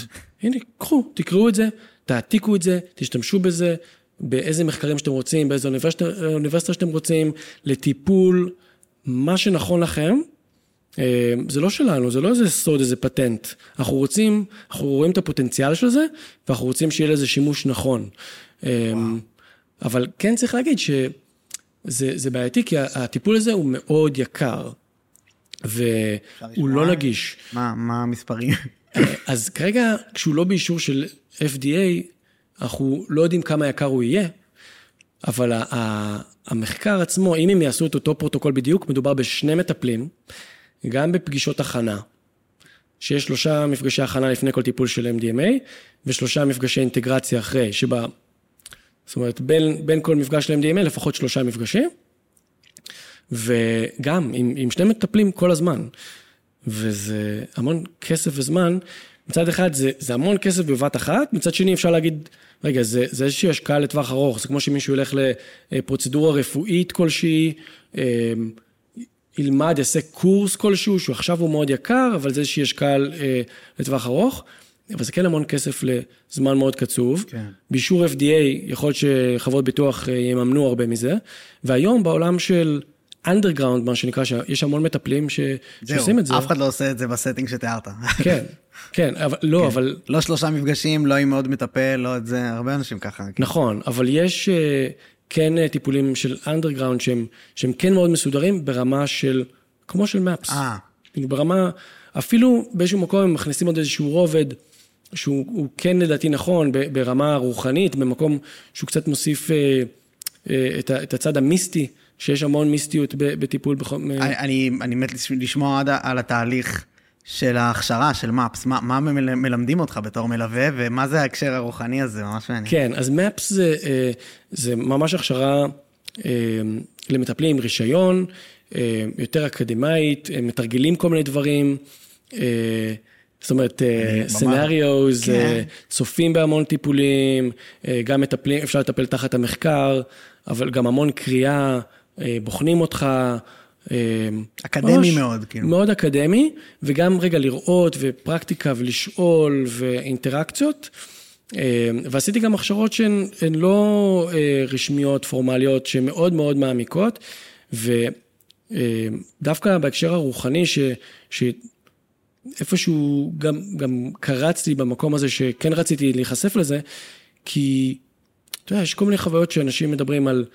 הנה, קחו, תקראו את זה, תעתיקו את זה, תשתמשו בזה, באיזה מחקרים שאתם רוצים, באיזה אוניברסיטה, אוניברסיטה שאתם רוצים, לטיפול, מה שנכון לכם. אה, זה לא שלנו, זה לא איזה סוד, איזה פטנט. אנחנו רוצים, אנחנו רואים את הפוטנציאל של זה, ואנחנו רוצים שיהיה לזה שימוש נכון. אה, וואו. אבל כן צריך להגיד שזה בעייתי, כי הטיפול הזה הוא מאוד יקר, והוא לא נגיש. מה, מה המספרים? אה, אז כרגע, כשהוא לא באישור של FDA, אנחנו לא יודעים כמה יקר הוא יהיה, אבל המחקר עצמו, אם הם יעשו את אותו פרוטוקול בדיוק, מדובר בשני מטפלים, גם בפגישות הכנה, שיש שלושה מפגשי הכנה לפני כל טיפול של MDMA, ושלושה מפגשי אינטגרציה אחרי, שבה, זאת אומרת, בין, בין כל מפגש של MDMA לפחות שלושה מפגשים, וגם עם, עם שני מטפלים כל הזמן. וזה המון כסף וזמן. מצד אחד זה, זה המון כסף בבת אחת, מצד שני אפשר להגיד, רגע, זה, זה איזושהי השקעה לטווח ארוך, זה כמו שמישהו ילך לפרוצדורה רפואית כלשהי, אמ, ילמד, יעשה קורס כלשהו, שהוא עכשיו הוא מאוד יקר, אבל זה איזושהי השקעה אה, לטווח ארוך, אבל זה כן המון כסף לזמן מאוד קצוב. כן. באישור FDA, יכול להיות שחברות ביטוח אה, יממנו הרבה מזה, והיום בעולם של... underground, מה שנקרא, שיש המון מטפלים ש... שעושים את זה. אף אחד לא עושה את זה ב setting שתיארת. כן, כן, אבל לא, כן. אבל... לא שלושה מפגשים, לא עם עוד מטפל, לא את זה, הרבה אנשים ככה. כן. נכון, אבל יש אה, כן אה, טיפולים של אנדרגראונד שהם, שהם כן מאוד מסודרים ברמה של, כמו של מפס. אה. כאילו, ברמה, אפילו באיזשהו מקום הם מכניסים עוד איזשהו רובד. שהוא כן לדעתי נכון ברמה רוחנית, במקום שהוא קצת מוסיף אה, אה, את, את הצד המיסטי שיש המון מיסטיות בטיפול. בכל... אני, אני מת לשמוע עד על התהליך של ההכשרה של מפס, מה, מה מלמדים אותך בתור מלווה, ומה זה ההקשר הרוחני הזה, ממש מעניין. כן, אז מפס זה, אה, זה ממש הכשרה אה, למטפלים עם רישיון, אה, יותר אקדמאית, מתרגלים כל מיני דברים. זאת אומרת, סנאריוז, כן. צופים בהמון טיפולים, גם מטפלים, אפשר לטפל תחת המחקר, אבל גם המון קריאה, אה, בוחנים אותך. אה, אקדמי ממש, מאוד, כאילו. מאוד אקדמי, וגם רגע לראות ופרקטיקה ולשאול ואינטראקציות. אה, ועשיתי גם הכשרות שהן לא רשמיות, פורמליות, שהן מאוד מאוד מעמיקות, ודווקא בהקשר הרוחני, ש... ש... איפשהו גם, גם קרצתי במקום הזה שכן רציתי להיחשף לזה, כי אתה יודע, יש כל מיני חוויות שאנשים מדברים על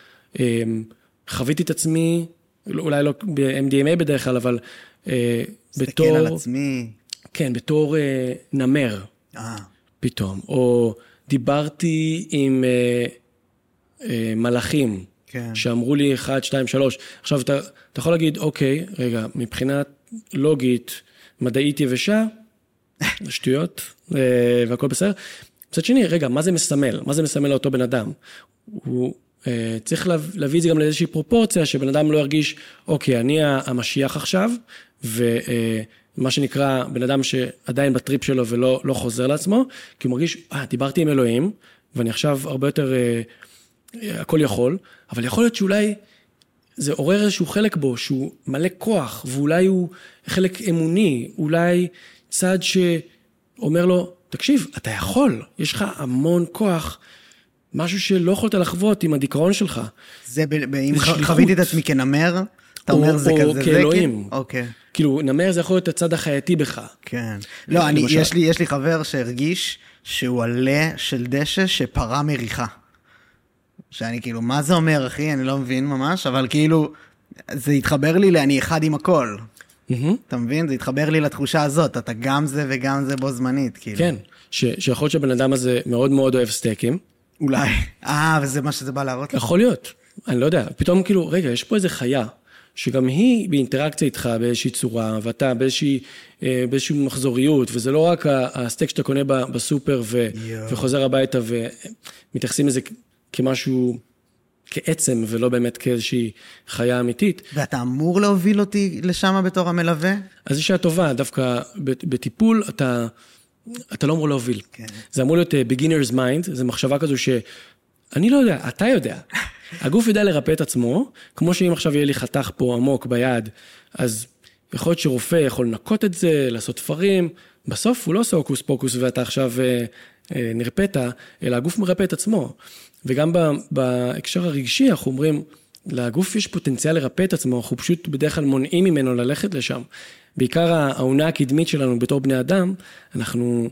חוויתי את עצמי, אולי לא ב-MDMA בדרך כלל, אבל אה, בתור... מסתכל על עצמי. כן, בתור אה, נמר. אה. פתאום. או דיברתי עם אה, אה, מלאכים. כן. שאמרו לי 1, 2, 3. עכשיו, אתה, אתה יכול להגיד, אוקיי, רגע, מבחינת לוגית, מדעית יבשה, שטויות, אה, והכל בסדר. מצד שני, רגע, מה זה מסמל? מה זה מסמל לאותו בן אדם? הוא צריך להביא את זה גם לאיזושהי פרופורציה, שבן אדם לא ירגיש, אוקיי, אני המשיח עכשיו, ומה שנקרא, בן אדם שעדיין בטריפ שלו ולא לא חוזר לעצמו, כי הוא מרגיש, אה, דיברתי עם אלוהים, ואני עכשיו הרבה יותר אה, הכל יכול, אבל יכול להיות שאולי זה עורר איזשהו חלק בו שהוא מלא כוח, ואולי הוא חלק אמוני, אולי צד שאומר לו, תקשיב, אתה יכול, יש לך המון כוח. משהו שלא יכולת לחוות עם הדיכאון שלך. זה, אם חוויתי את עצמי כנמר, אתה אומר זה כזה, או כאלוהים. אוקיי. כאילו, נמר זה יכול להיות הצד החייתי בך. כן. לא, אני, יש לי, יש לי חבר שהרגיש שהוא עלה של דשא שפרה מריחה. שאני כאילו, מה זה אומר, אחי? אני לא מבין ממש, אבל כאילו, זה התחבר לי ל"אני אחד עם הכל". אתה מבין? זה התחבר לי לתחושה הזאת, אתה גם זה וגם זה בו זמנית, כאילו. כן, שיכול להיות שהבן אדם הזה מאוד מאוד אוהב סטייקים. אולי. אה, וזה מה שזה בא להראות לך? יכול להיות, אני לא יודע. פתאום כאילו, רגע, יש פה איזה חיה, שגם היא באינטראקציה איתך באיזושהי צורה, ואתה באיזושהי, אה, באיזושהי מחזוריות, וזה לא רק הסטייק שאתה קונה בסופר ו, וחוזר הביתה ומתייחסים לזה כמשהו כעצם ולא באמת כאיזושהי חיה אמיתית. ואתה אמור להוביל אותי לשם בתור המלווה? אז זו שעה טובה, דווקא בטיפול אתה, אתה לא אמור להוביל. כן. זה אמור להיות uh, beginner's mind, זו מחשבה כזו שאני לא יודע, אתה יודע. הגוף יודע לרפא את עצמו, כמו שאם עכשיו יהיה לי חתך פה עמוק ביד, אז יכול להיות שרופא יכול לנקות את זה, לעשות תפרים, בסוף הוא לא עושה הוקוס פוקוס ואתה עכשיו אה, אה, נרפאת, אלא הגוף מרפא את עצמו. וגם בהקשר הרגשי אנחנו אומרים, לגוף יש פוטנציאל לרפא את עצמו, אנחנו פשוט בדרך כלל מונעים ממנו ללכת לשם. בעיקר העונה הקדמית שלנו בתור בני אדם, אנחנו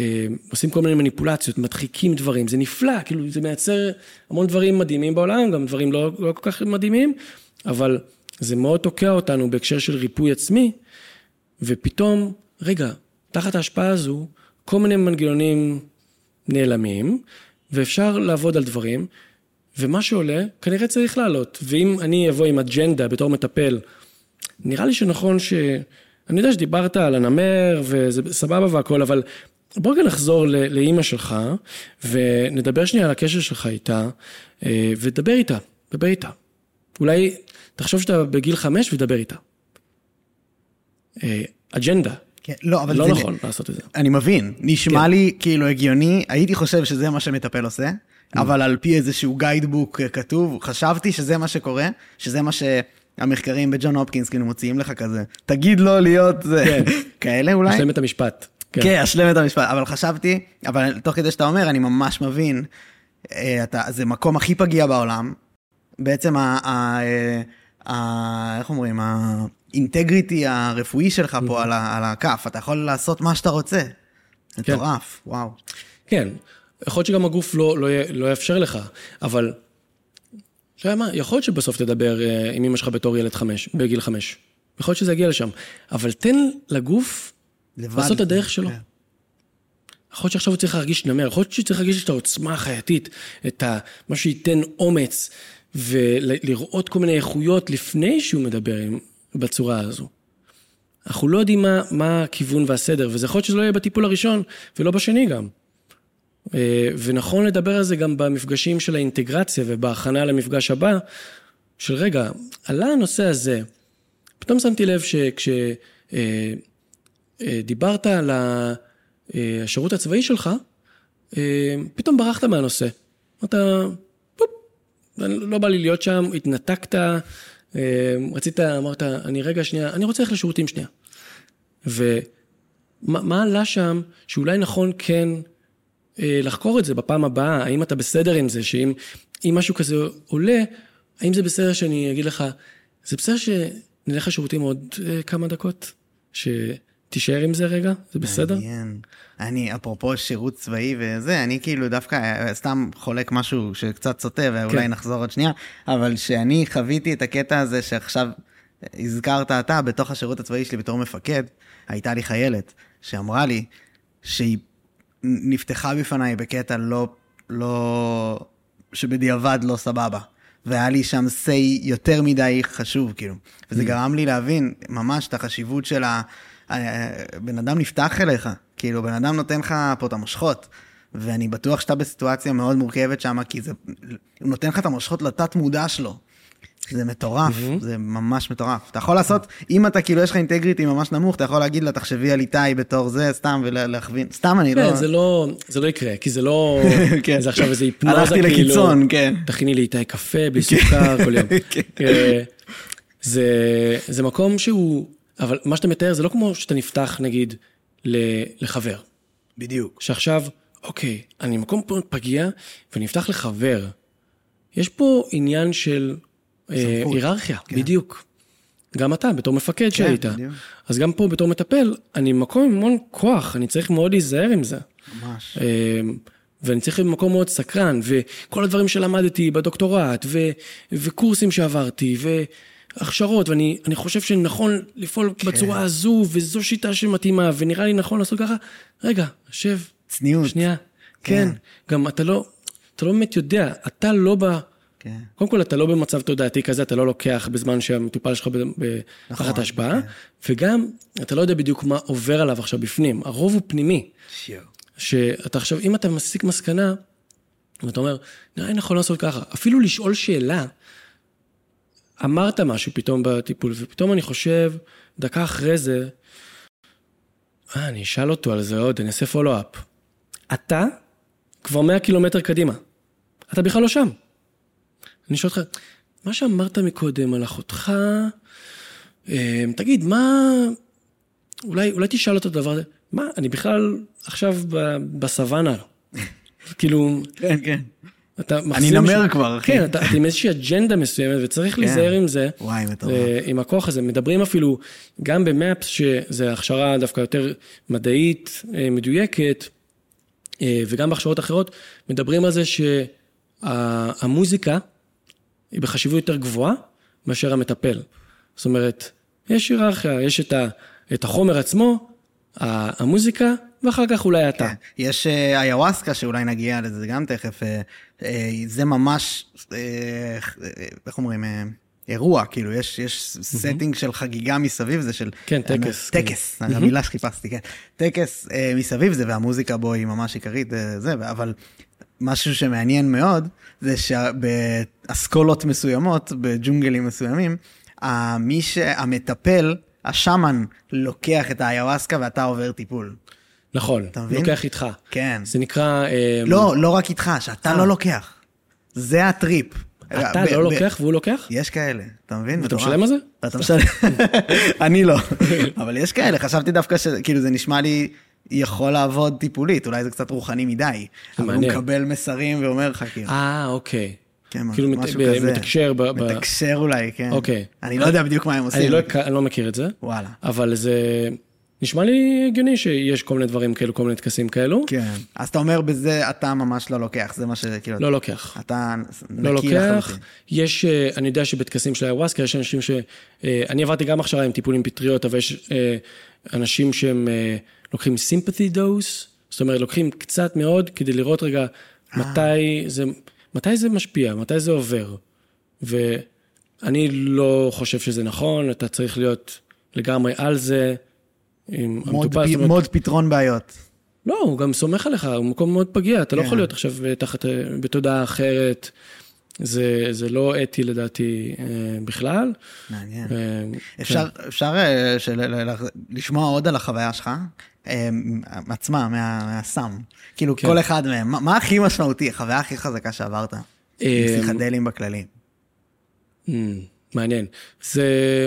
אה, עושים כל מיני מניפולציות, מדחיקים דברים, זה נפלא, כאילו זה מייצר המון דברים מדהימים בעולם, גם דברים לא, לא כל כך מדהימים, אבל זה מאוד תוקע אותנו בהקשר של ריפוי עצמי, ופתאום, רגע, תחת ההשפעה הזו, כל מיני מנגנונים נעלמים, ואפשר לעבוד על דברים, ומה שעולה, כנראה צריך לעלות. ואם אני אבוא עם אג'נדה בתור מטפל, נראה לי שנכון ש... אני יודע שדיברת על הנמר, וזה סבבה והכל, אבל בוא רגע נחזור לאימא שלך, ונדבר שנייה על הקשר שלך איתה, אה, ודבר איתה, דבר איתה. אולי תחשוב שאתה בגיל חמש ודבר איתה. אה, אג'נדה. כן, לא, אבל לא זה... נכון לעשות את זה. אני מבין, נשמע כן. לי כאילו הגיוני, הייתי חושב שזה מה שמטפל עושה, mm. אבל על פי איזשהו גיידבוק כתוב, חשבתי שזה מה שקורה, שזה מה שהמחקרים בג'ון הופקינס כאילו מוציאים לך כזה, תגיד לו להיות זה, כן. כאלה אולי? השלם את המשפט. כן. כן, השלם את המשפט, אבל חשבתי, אבל תוך כדי שאתה אומר, אני ממש מבין, אה, אתה, זה מקום הכי פגיע בעולם, בעצם ה... ה, ה איך אומרים? האינטגריטי הרפואי שלך פה על, ה, על הכף, אתה יכול לעשות מה שאתה רוצה. כן. מטורף, כן. וואו. כן, יכול להיות שגם הגוף לא, לא, לא יאפשר לך, אבל, לא יודע מה, יכול להיות שבסוף תדבר אה, עם אמא שלך בתור ילד חמש, בגיל חמש. יכול להיות שזה יגיע לשם, אבל תן לגוף לבד. לעשות את הדרך שלו. כן. יכול להיות שעכשיו הוא צריך להרגיש נמר, יכול להיות שהוא צריך להרגיש את העוצמה החייתית, את ה... מה שייתן אומץ, ולראות כל מיני איכויות לפני שהוא מדבר בצורה הזו. אנחנו לא יודעים מה, מה הכיוון והסדר, וזה יכול להיות שזה לא יהיה בטיפול הראשון, ולא בשני גם. אה, ונכון לדבר על זה גם במפגשים של האינטגרציה ובהכנה למפגש הבא, של רגע, עלה הנושא הזה, פתאום שמתי לב שכשדיברת אה, אה, על השירות הצבאי שלך, פתאום ברחת מהנושא. אתה לא בא לי להיות שם, התנתקת, רצית, אמרת, אני רגע שנייה, אני רוצה ללכת לשירותים שנייה. ומה עלה שם שאולי נכון כן לחקור את זה בפעם הבאה, האם אתה בסדר עם זה, שאם משהו כזה עולה, האם זה בסדר שאני אגיד לך, זה בסדר שנלך לשירותים עוד אה, כמה דקות? ש... תישאר עם זה רגע, זה בסדר? מעניין. אני, אפרופו שירות צבאי וזה, אני כאילו דווקא אה, סתם חולק משהו שקצת סוטה, ואולי כן. נחזור עוד שנייה, אבל שאני חוויתי את הקטע הזה שעכשיו הזכרת אתה, בתוך השירות הצבאי שלי בתור מפקד, הייתה לי חיילת שאמרה לי שהיא נפתחה בפניי בקטע לא, לא, שבדיעבד לא סבבה. והיה לי שם say יותר מדי חשוב, כאילו. וזה mm. גרם לי להבין ממש את החשיבות של ה... בן אדם נפתח אליך, כאילו, בן אדם נותן לך פה את המושכות. ואני בטוח שאתה בסיטואציה מאוד מורכבת שם, כי זה, הוא נותן לך את המושכות לתת מודע שלו. זה מטורף, mm-hmm. זה ממש מטורף. אתה יכול לעשות, אם אתה כאילו יש לך אינטגריטי ממש נמוך, אתה יכול להגיד לה, תחשבי על איתי בתור זה, סתם, ולהכווין, סתם אני כן, לא... כן, זה לא, זה לא יקרה, כי זה לא, כן. זה עכשיו איזה היפנוזה, הלכתי כאילו, לקיצון, כן. תכיני לי איתי קפה בלי סוכר כל יום. כן. אה, זה, זה מקום שהוא אבל מה שאתה מתאר זה לא כמו שאתה נפתח, נגיד, לחבר. בדיוק. שעכשיו, אוקיי, אני במקום פה פגיע, ואני אפתח לחבר. יש פה עניין של היררכיה, כן. בדיוק. גם אתה, בתור מפקד כן, שהיית. בדיוק. אז גם פה, בתור מטפל, אני במקום עם המון כוח, אני צריך מאוד להיזהר עם זה. ממש. אה, ואני צריך להיות במקום מאוד סקרן, וכל הדברים שלמדתי בדוקטורט, ו, וקורסים שעברתי, ו... הכשרות, ואני חושב שנכון לפעול כן. בצורה הזו, וזו שיטה שמתאימה, ונראה לי נכון לעשות ככה, רגע, שב. צניעות. שנייה. כן. כן. גם אתה לא, אתה לא באמת יודע, אתה לא ב... כן. קודם כל, אתה לא במצב תודעתי כזה, אתה לא לוקח בזמן שהמטופל שלך תחת נכון, ההשפעה, כן. וגם, אתה לא יודע בדיוק מה עובר עליו עכשיו בפנים. הרוב הוא פנימי. שיו. שאתה עכשיו, אם אתה מסיק מסקנה, ואתה אומר, נראה לי נכון לעשות ככה. אפילו לשאול שאלה, אמרת משהו פתאום בטיפול, ופתאום אני חושב, דקה אחרי זה, אה, אני אשאל אותו על זה עוד, אני אעשה פולו-אפ. אתה כבר 100 קילומטר קדימה. אתה בכלל לא שם. אני שואל אותך, מה שאמרת מקודם על אחותך, אה, תגיד, מה... אולי, אולי תשאל אותו הזה, מה, אני בכלל עכשיו בסוואנה. כאילו... כן, כן. אתה אני נמר כבר, אחי. כן, אתה אתה עם איזושהי אג'נדה מסוימת, וצריך כן. להיזהר עם זה. וואי, מטורף. אה, עם הכוח הזה. מדברים אפילו, גם במאפס, שזה הכשרה דווקא יותר מדעית, אה, מדויקת, אה, וגם בהכשרות אחרות, מדברים על זה שהמוזיקה היא בחשיבות יותר גבוהה מאשר המטפל. זאת אומרת, יש היררכיה, יש את, ה, את החומר עצמו, המוזיקה, ואחר כך אולי אתה. כן. יש אה, איוואסקה, שאולי נגיע לזה גם תכף, אה, אה, זה ממש, איך אומרים, אירוע, כאילו, יש, יש setting של חגיגה מסביב, זה של... כן, טקס, כן. טקס, המילה שחיפשתי, כן. טקס מסביב זה, והמוזיקה בו היא ממש עיקרית, זה, אבל משהו שמעניין מאוד, זה שבאסכולות מסוימות, בג'ונגלים מסוימים, מי שהמטפל, השאמן, לוקח את האיוואסקה ואתה עובר טיפול. נכון, אתה מבין? לוקח איתך. כן. זה נקרא... אה, לא, לא רק איתך, שאתה אה. לא לוקח. זה הטריפ. אתה לא לוקח והוא לוקח? יש כאלה, אתה מבין? ואתה. משלם על זה? אתה משלם. אני לא, אבל יש כאלה, חשבתי דווקא שכאילו זה נשמע לי יכול לעבוד טיפולית, אולי זה קצת רוחני מדי. אבל הוא. מקבל מסרים ואומר לך כאילו, אה, אוקיי. כן, כאילו מת- משהו ב- כזה. מתקשר ב... מתקשר אולי, כן. אוקיי. אני לא יודע בדיוק מה הם עושים. אני לא, אני לא מכיר את זה, וואלה. אבל זה נשמע לי הגיוני שיש כל מיני דברים כאלו, כל מיני טקסים כאלו. כן. אז אתה אומר בזה אתה ממש לא לוקח, זה מה שכאילו... לא לוקח. אתה לא נקי לוקח. לחלוטין. יש, אה, אני יודע שבטקסים של האיוואסקה יש אנשים ש... אה, אני עברתי גם הכשרה עם טיפולים פטריות, אבל יש אה, אנשים שהם לוקחים sympathy dose, זאת אומרת, לוקחים קצת מאוד כדי לראות רגע מתי זה, מתי זה משפיע, מתי זה עובר. ואני לא חושב שזה נכון, אתה צריך להיות לגמרי על זה. עם מוד המטופל, פ- זאת אומרת, מוד פתרון בעיות. לא, הוא גם סומך עליך, הוא מקום מאוד פגיע, אתה לא כן. יכול להיות עכשיו תחת, אה, בתודעה אחרת. זה, זה לא אתי לדעתי אה, בכלל. מעניין. אה, אפשר, אפשר אה, של, לשמוע עוד על החוויה שלך, אה, עצמה, מה, מהסם. כאילו, כן. כל אחד מהם, מה, מה הכי משמעותי, החוויה הכי חזקה שעברת? אה, פסיכדלים בכללי. Mm, מעניין. זה...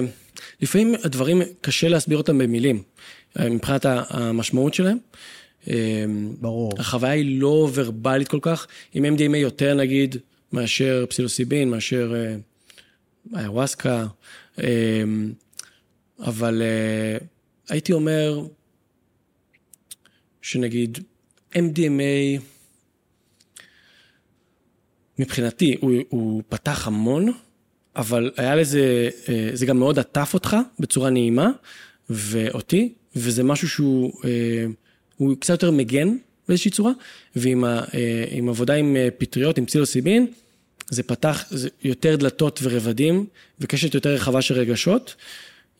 לפעמים הדברים, קשה להסביר אותם במילים, אה, מבחינת המשמעות שלהם. ברור. החוויה היא לא ורבלית כל כך, עם MDMA יותר נגיד, מאשר פסילוסיבין, מאשר אה, איוואסקה, אבל אה, הייתי אומר שנגיד MDMA, מבחינתי, הוא, הוא פתח המון, אבל היה לזה, אה, זה גם מאוד עטף אותך בצורה נעימה, ואותי, וזה משהו שהוא אה, הוא קצת יותר מגן באיזושהי צורה, ועם ה, אה, עם עבודה עם פטריות, עם פסילוסיבין, זה פתח יותר דלתות ורבדים, וקשת יותר רחבה של רגשות,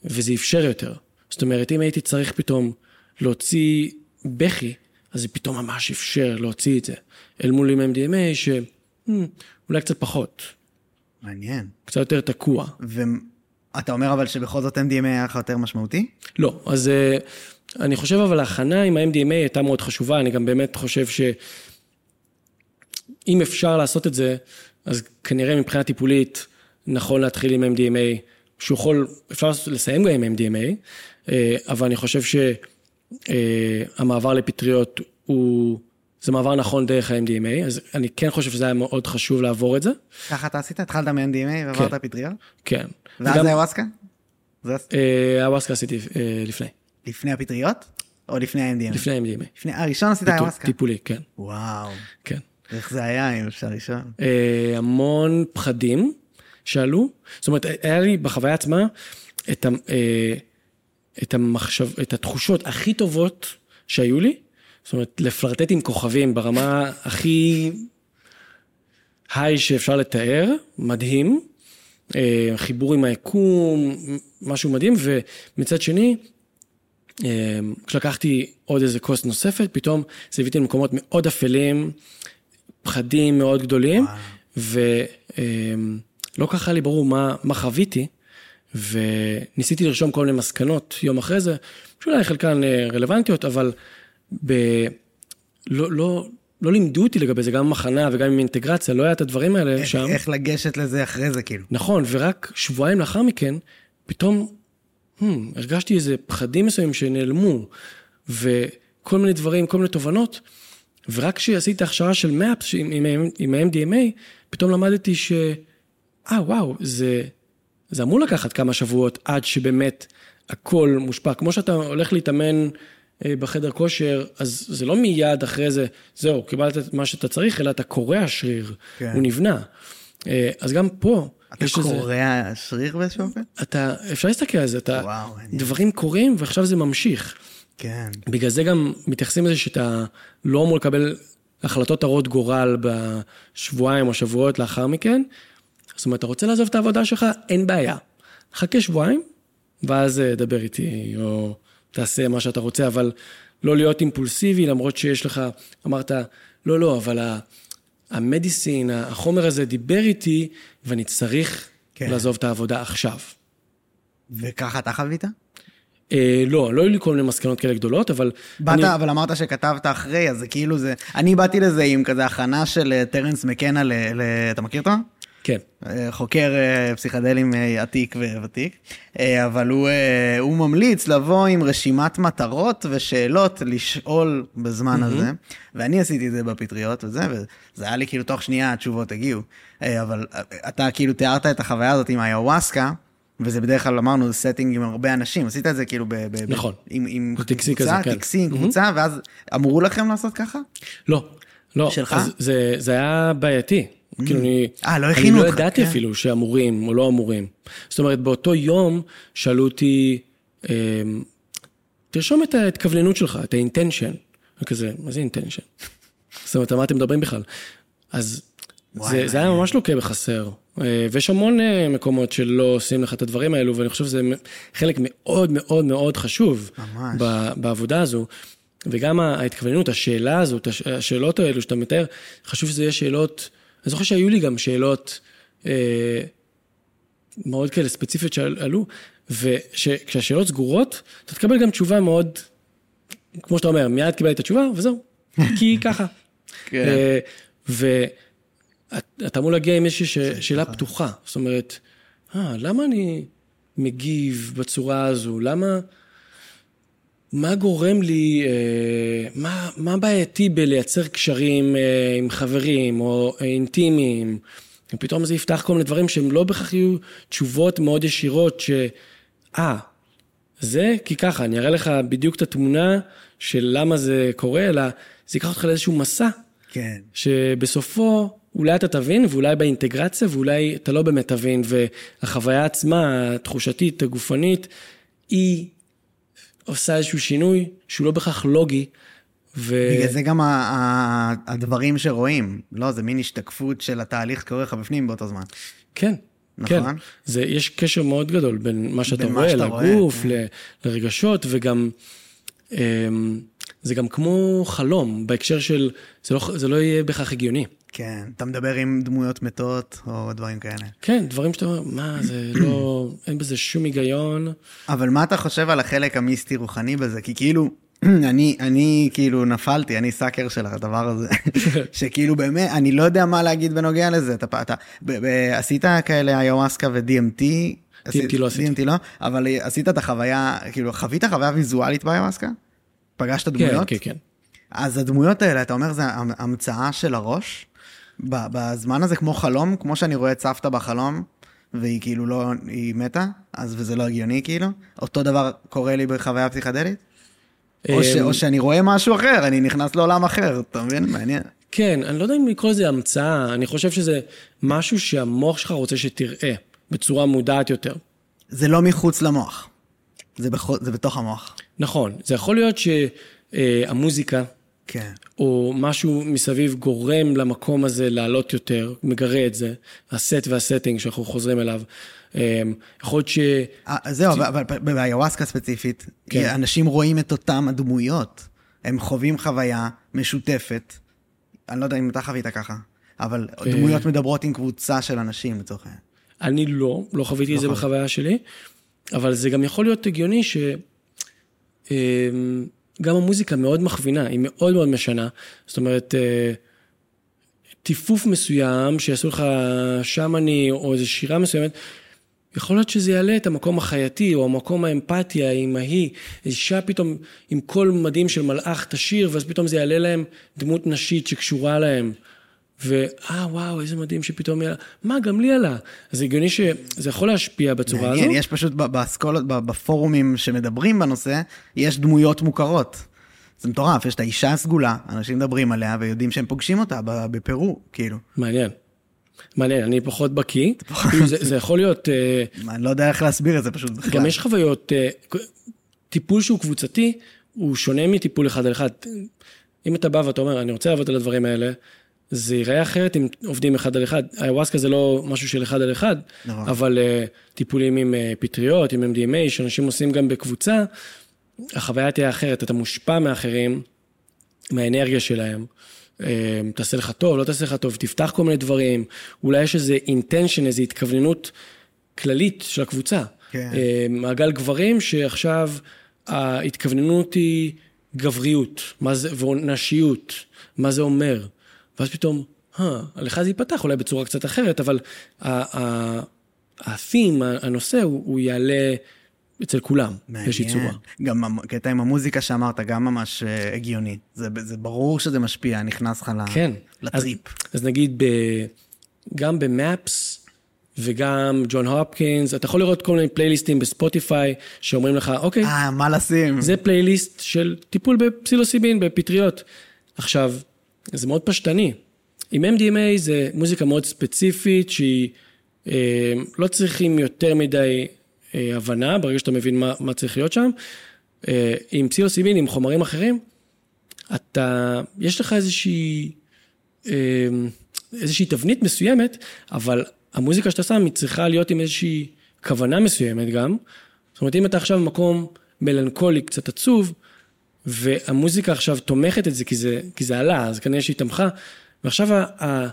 וזה אפשר יותר. זאת אומרת, אם הייתי צריך פתאום להוציא בכי, אז זה פתאום ממש אפשר להוציא את זה. אל מול עם MDMA, שאולי קצת פחות, מעניין. קצת יותר תקוע. ואתה אומר אבל שבכל זאת MDMA היה לך יותר משמעותי? לא, אז אה, אני חושב אבל ההכנה עם ה-MDMA הייתה מאוד חשובה, אני גם באמת חושב שאם אפשר לעשות את זה, אז כנראה מבחינה טיפולית נכון להתחיל עם MDMA, שהוא יכול, אפשר לסיים גם עם MDMA, אה, אבל אני חושב שהמעבר לפטריות הוא, זה מעבר נכון דרך ה-MDMA, אז אני כן חושב שזה היה מאוד חשוב לעבור את זה, ככה אתה עשית? התחלת מ-MDMA ועברת כן. פטריות? כן. ואז איוואסקה? זה אה, עשיתי אה, לפני, לפני הפטריות? או לפני ה-MDMA? לפני ה-MDMA. לפני, הראשון עשית איוואסקה? טיפולי, כן, וואו, כן. איך זה היה, אם אפשר לשאול? אה, המון פחדים שעלו. זאת אומרת, היה לי בחוויה עצמה את, ה, אה, את, המחשב, את התחושות הכי טובות שהיו לי. זאת אומרת, לפלרטט עם כוכבים ברמה הכי היי שאפשר לתאר, מדהים. אה, חיבור עם היקום, משהו מדהים, ומצד שני, אה, כשלקחתי עוד איזה כוס נוספת, פתאום זה הביא אותי למקומות מאוד אפלים, פחדים מאוד גדולים, ולא כך היה לי ברור מה, מה חוויתי, וניסיתי לרשום כל מיני מסקנות יום אחרי זה, שאולי חלקן אה, רלוונטיות, אבל ב... לא, לא, לא לימדו אותי לגבי זה, גם עם הכנה וגם עם אינטגרציה, לא היה את הדברים האלה איך, שם. איך לגשת לזה אחרי זה, כאילו. נכון, ורק שבועיים לאחר מכן, פתאום hmm, הרגשתי איזה פחדים מסוימים שנעלמו, וכל מיני דברים, כל מיני תובנות, ורק כשעשיתי הכשרה של מאפס עם, עם, עם ה-MDMA, פתאום למדתי ש... אה, וואו, זה, זה אמור לקחת כמה שבועות עד שבאמת הכל מושפע. כמו שאתה הולך להתאמן אה, בחדר כושר, אז זה לא מיד אחרי זה, זהו, קיבלת את מה שאתה צריך, אלא אתה קורע שריר, כן. הוא נבנה. אה, אז גם פה, אתה יש איזה... קורע שריר באיזשהו אופן? אתה, אפשר להסתכל על זה, אתה, וואו. דברים קורים ועכשיו זה ממשיך. כן. בגלל זה גם מתייחסים לזה שאתה לא אמור לקבל החלטות הרות גורל בשבועיים או שבועות לאחר מכן. זאת אומרת, אתה רוצה לעזוב את העבודה שלך, אין בעיה. חכה שבועיים, ואז אה, דבר איתי, או תעשה מה שאתה רוצה, אבל לא להיות אימפולסיבי, למרות שיש לך, אמרת, לא, לא, אבל המדיסין, החומר הזה דיבר איתי, ואני צריך כן. לעזוב את העבודה עכשיו. וככה אתה חווית? אה, לא, לא היו לי כל מיני מסקנות כאלה גדולות, אבל... באת, אני- אבל אמרת שכתבת אחרי, אז זה כאילו זה... אני באתי לזה עם כזה הכנה של אה, טרנס מקנה ל... ל... אתה מכיר אותו? כן. אה, חוקר אה, פסיכדלים אה, עתיק וותיק, אבל הוא, הוא ממליץ לבוא עם רשימת מטרות ושאלות לשאול בזמן הזה, ואני עשיתי את זה בפטריות וזה, וזה היה לי כאילו תוך שנייה התשובות הגיעו, אבל אתה כאילו תיארת את החוויה הזאת עם היוואסקה, וזה בדרך כלל אמרנו זה setting עם הרבה אנשים, עשית את זה כאילו ב... ב נכון. עם, עם טקסי קבוצה, כזה, כן. טקסי עם קבוצה, ואז אמרו לכם לעשות ככה? לא, לא. שלך? זה, זה היה בעייתי. כאילו אני... אה, לא אני הכינו לא אותך, ידעתי כן. אפילו שאמורים או לא אמורים. זאת אומרת, באותו יום שאלו אותי, אמ, תרשום את ההתכווננות שלך, את האינטנשן. וכזה, מה זה אינטנשן? זאת אומרת, על מה אתם מדברים בכלל? אז וואי, זה, זה היה ממש לוקה בחסר. אה, ויש המון אה, מקומות שלא עושים לך את הדברים האלו, ואני חושב שזה חלק מאוד מאוד מאוד חשוב. ממש. בעבודה הזו. וגם ההתכווננות, השאלה הזאת, הש- השאלות האלו שאתה מתאר, חשוב שזה יהיה שאלות, אני זוכר שהיו לי גם שאלות אה, מאוד כאלה ספציפיות שעלו, וכשהשאלות סגורות, אתה תקבל גם תשובה מאוד, כמו שאתה אומר, מיד קיבלתי את התשובה, וזהו, כי ככה. כן. אה, ואתה אמור להגיע עם איזושהי ש- שאלה פתוחה, זאת אומרת, אה, למה אני מגיב בצורה הזו? למה... מה גורם לי, אה, מה, מה בעייתי בלייצר קשרים אה, עם חברים או אה, אינטימיים? ופתאום זה יפתח כל מיני דברים שהם לא בהכרח יהיו תשובות מאוד ישירות ש... אה, זה כי ככה, אני אראה לך בדיוק את התמונה של למה זה קורה, אלא זה ייקח אותך לאיזשהו מסע, כן. שבסופו אולי אתה תבין, ואולי באינטגרציה, ואולי אתה לא באמת תבין, והחוויה עצמה, התחושתית, הגופנית, היא עושה איזשהו שינוי שהוא לא בהכרח לוגי. ו... בגלל זה גם הדברים שרואים, לא, זה מין השתקפות של התהליך שקורה לך בפנים באותו זמן. כן, נכון? כן. זה, יש קשר מאוד גדול בין מה שאתה בין רואה שאתה רואה, לגוף, כן. ל- לרגשות, וגם אמ, זה גם כמו חלום, בהקשר של, זה לא, זה לא יהיה בהכרח הגיוני. כן, אתה מדבר עם דמויות מתות או דברים כאלה. כן, דברים שאתה אומר, מה, זה לא, אין בזה שום היגיון. אבל מה אתה חושב על החלק המיסטי-רוחני בזה? כי כאילו, אני, אני כאילו נפלתי, אני סאקר של הדבר הזה, שכאילו באמת, אני לא יודע מה להגיד בנוגע לזה. אתה, אתה ב, ב, עשית כאלה איוואסקה ו-DMT? DMT לא עשיתי. DMT לא, אבל עשית את החוויה, כאילו, חווית חוויה ויזואלית באיוואסקה? פגשת כן, דמויות? כן, כן. אז הדמויות האלה, אתה אומר, זה המ- המצאה של הראש? בזמן הזה כמו חלום, כמו שאני רואה את סבתא בחלום, והיא כאילו לא, היא מתה, אז וזה לא הגיוני כאילו? אותו דבר קורה לי בחוויה פסיכדלית? או, ש, אמ, או שאני רואה משהו אחר, אני נכנס לעולם אחר, אתה מבין? מעניין. כן, אני לא יודע אם לקרוא לזה המצאה, אני חושב שזה משהו שהמוח שלך רוצה שתראה, בצורה מודעת יותר. זה לא מחוץ למוח, זה, בח... זה בתוך המוח. נכון, זה יכול להיות שהמוזיקה, כן. או משהו מסביב גורם למקום הזה לעלות יותר, מגרה את זה, הסט והסטינג שאנחנו חוזרים אליו. אמ, יכול להיות ש... אה, זהו, אבל, אבל באיוואסקה ספציפית, כן. אנשים רואים את אותם הדמויות, הם חווים חוויה משותפת אני לא יודע אם אתה חווית ככה, אבל דמויות מדברות עם קבוצה של אנשים לצורך העניין. אני לא, לא חוויתי את זה נכון. בחוויה שלי, אבל זה גם יכול להיות הגיוני ש... גם המוזיקה מאוד מכווינה, היא מאוד מאוד משנה. זאת אומרת, אה, טיפוף מסוים, שיעשו לך שמאני או איזו שירה מסוימת, יכול להיות שזה יעלה את המקום החייתי, או המקום האמפתיה עם ההיא, אישה פתאום עם קול מדהים של מלאך תשיר, ואז פתאום זה יעלה להם דמות נשית שקשורה להם. ואה, וואו, איזה מדהים שפתאום יעלה, מה, גם לי עלה. אז הגיוני שזה יכול להשפיע בצורה הזו. מעניין, יש פשוט באסכולות, בפורומים שמדברים בנושא, יש דמויות מוכרות. זה מטורף, יש את האישה הסגולה, אנשים מדברים עליה ויודעים שהם פוגשים אותה בפרו, כאילו. מעניין. מעניין, אני פחות בקיא. כאילו, זה, זה יכול להיות, אה, אני לא יודע איך להסביר את זה פשוט בכלל. גם יש חוויות, אה, טיפול שהוא קבוצתי, הוא שונה מטיפול אחד על אחד. אם אתה בא ואתה אומר, אני רוצה לעבוד על הדברים האלה, זה ייראה אחרת אם עובדים אחד על אחד. איוואסקה זה לא משהו של אחד על אחד, נכון. אבל אה, טיפולים עם אה, פטריות, עם MDMA, שאנשים עושים גם בקבוצה, החוויה תהיה אחרת, אתה מושפע מאחרים, מהאנרגיה שלהם. אה, תעשה לך טוב, לא תעשה לך טוב, תפתח כל מיני דברים, אולי יש איזה intention, איזו התכווננות כללית של הקבוצה. כן. אה, מעגל גברים שעכשיו ההתכווננות היא גבריות, מה זה, ונשיות, מה זה אומר. ואז פתאום, אה, לך זה ייפתח אולי בצורה קצת אחרת, אבל ה-theme, הנושא, הוא, הוא יעלה אצל כולם, באיזושהי צורה. גם הקטע עם המוזיקה שאמרת, גם ממש אה, הגיוני. זה, זה ברור שזה משפיע, נכנס לך כן. לטריפ. אז, אז נגיד, ב, גם במאפס וגם ג'ון הופקינס, אתה יכול לראות כל מיני פלייליסטים בספוטיפיי שאומרים לך, אוקיי, אה, מה לשים? זה פלייליסט של טיפול בפסילוסיבין, בפטריות. עכשיו, זה מאוד פשטני. עם MDMA זה מוזיקה מאוד ספציפית, שהיא, אה, לא צריכים יותר מדי אה, הבנה, ברגע שאתה מבין מה, מה צריך להיות שם. אה, עם פסילוסיבין, עם חומרים אחרים, אתה, יש לך איזושהי, אה, איזושהי תבנית מסוימת, אבל המוזיקה שאתה שם היא צריכה להיות עם איזושהי כוונה מסוימת גם. זאת אומרת, אם אתה עכשיו במקום מלנכולי, קצת עצוב, והמוזיקה עכשיו תומכת את זה כי זה, כי זה עלה, אז כנראה שהיא תמכה, ועכשיו ה, ה,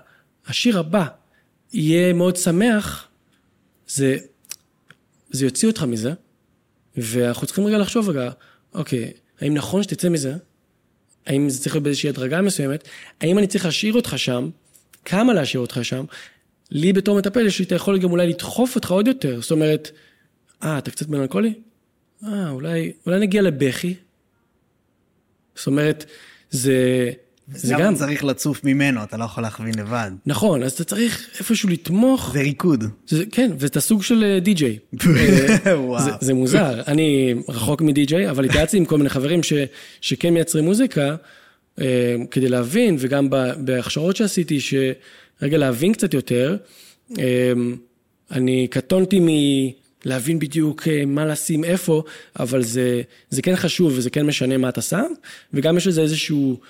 השיר הבא יהיה מאוד שמח, זה, זה יוציא אותך מזה, ואנחנו צריכים רגע לחשוב רגע, אוקיי, האם נכון שתצא מזה? האם זה צריך להיות באיזושהי הדרגה מסוימת? האם אני צריך להשאיר אותך שם? כמה להשאיר אותך שם? לי בתור מטפל יש לי את היכולת גם אולי לדחוף אותך עוד יותר. זאת אומרת, אה, אתה קצת מלנכולי? אה, אולי, אולי נגיע לבכי? זאת אומרת, זה, זה גם, צריך לצוף ממנו, אתה לא יכול להכווין לבד. נכון, אז אתה צריך איפשהו לתמוך. זה ריקוד. זה, כן, ואת הסוג של אה, די-ג'יי. וואו. זה, זה מוזר, אני רחוק מדי-ג'יי, אבל התייעצתי עם כל מיני חברים ש, שכן מייצרים מוזיקה, אה, כדי להבין, וגם בהכשרות שעשיתי, שרגע להבין קצת יותר, אה, אני קטונתי מלהבין בדיוק אה, מה לשים איפה, אבל זה, זה כן חשוב וזה כן משנה מה אתה שם, וגם יש לזה איזשהו,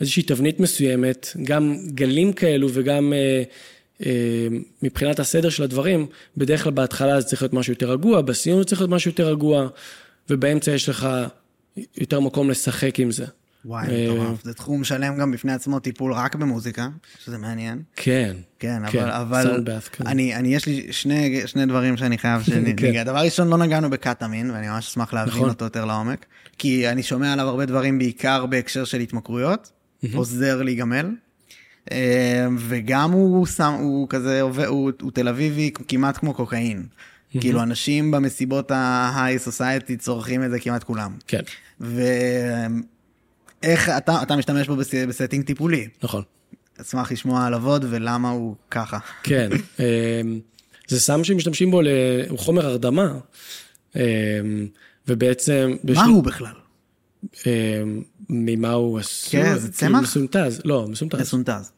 איזושהי תבנית מסוימת, גם גלים כאלו וגם... אה, אה, מבחינת הסדר של הדברים, בדרך כלל בהתחלה זה צריך להיות משהו יותר רגוע, בסיום זה צריך להיות משהו יותר רגוע, ובאמצע יש לך יותר מקום לשחק עם זה. וואי, אה, מטורף. זה תחום שלם גם בפני עצמו, טיפול רק במוזיקה, שזה מעניין. כן. כן, כן, אבל, אבל כן. אני, אני, יש לי שני, שני דברים שאני חייב שניגע. דבר ראשון, לא נגענו בקטאמין, ואני ממש אשמח להבין נכון. אותו יותר לעומק, כי אני שומע עליו הרבה דברים, בעיקר בהקשר של התמכרויות, עוזר להיגמל. אה, וגם הוא שם, הוא כזה, הוא, הוא תל אביבי כמעט כמו קוקאין. כאילו, אנשים במסיבות ה high society צורכים את זה כמעט כולם. כן, ואיך אתה, אתה משתמש בו בס- ב setting טיפולי. נכון. אשמח לשמוע עליו עוד ולמה הוא ככה. כן. אה, זה סם שמשתמשים בו, ל- הוא חומר הרדמה, אה, ובעצם... מה בשל- הוא בכלל? אה, ממה הוא עשוי? כן, זה כאילו צמח? מסונטז, לא, מסונטז. מסונטז.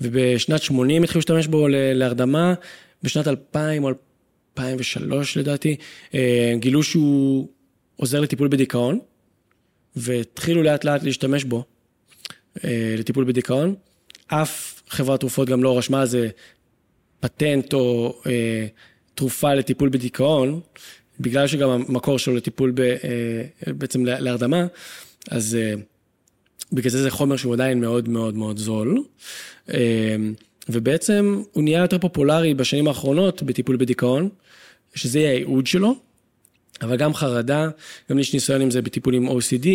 ובשנת 80 התחילו להשתמש בו להרדמה, בשנת 2000 או 2003 לדעתי, גילו שהוא עוזר לטיפול בדיכאון, והתחילו לאט לאט להשתמש בו אה, לטיפול בדיכאון. אף חברת תרופות גם לא רשמה על זה פטנט או אה, תרופה לטיפול בדיכאון, בגלל שגם המקור שלו לטיפול ב, אה, בעצם לה- להרדמה, אז אה, בגלל זה זה חומר שהוא עדיין מאוד מאוד מאוד זול. אה, ובעצם הוא נהיה יותר פופולרי בשנים האחרונות בטיפול בדיכאון, שזה יהיה הייעוד שלו, אבל גם חרדה, גם יש ניסיון עם זה בטיפול עם OCD,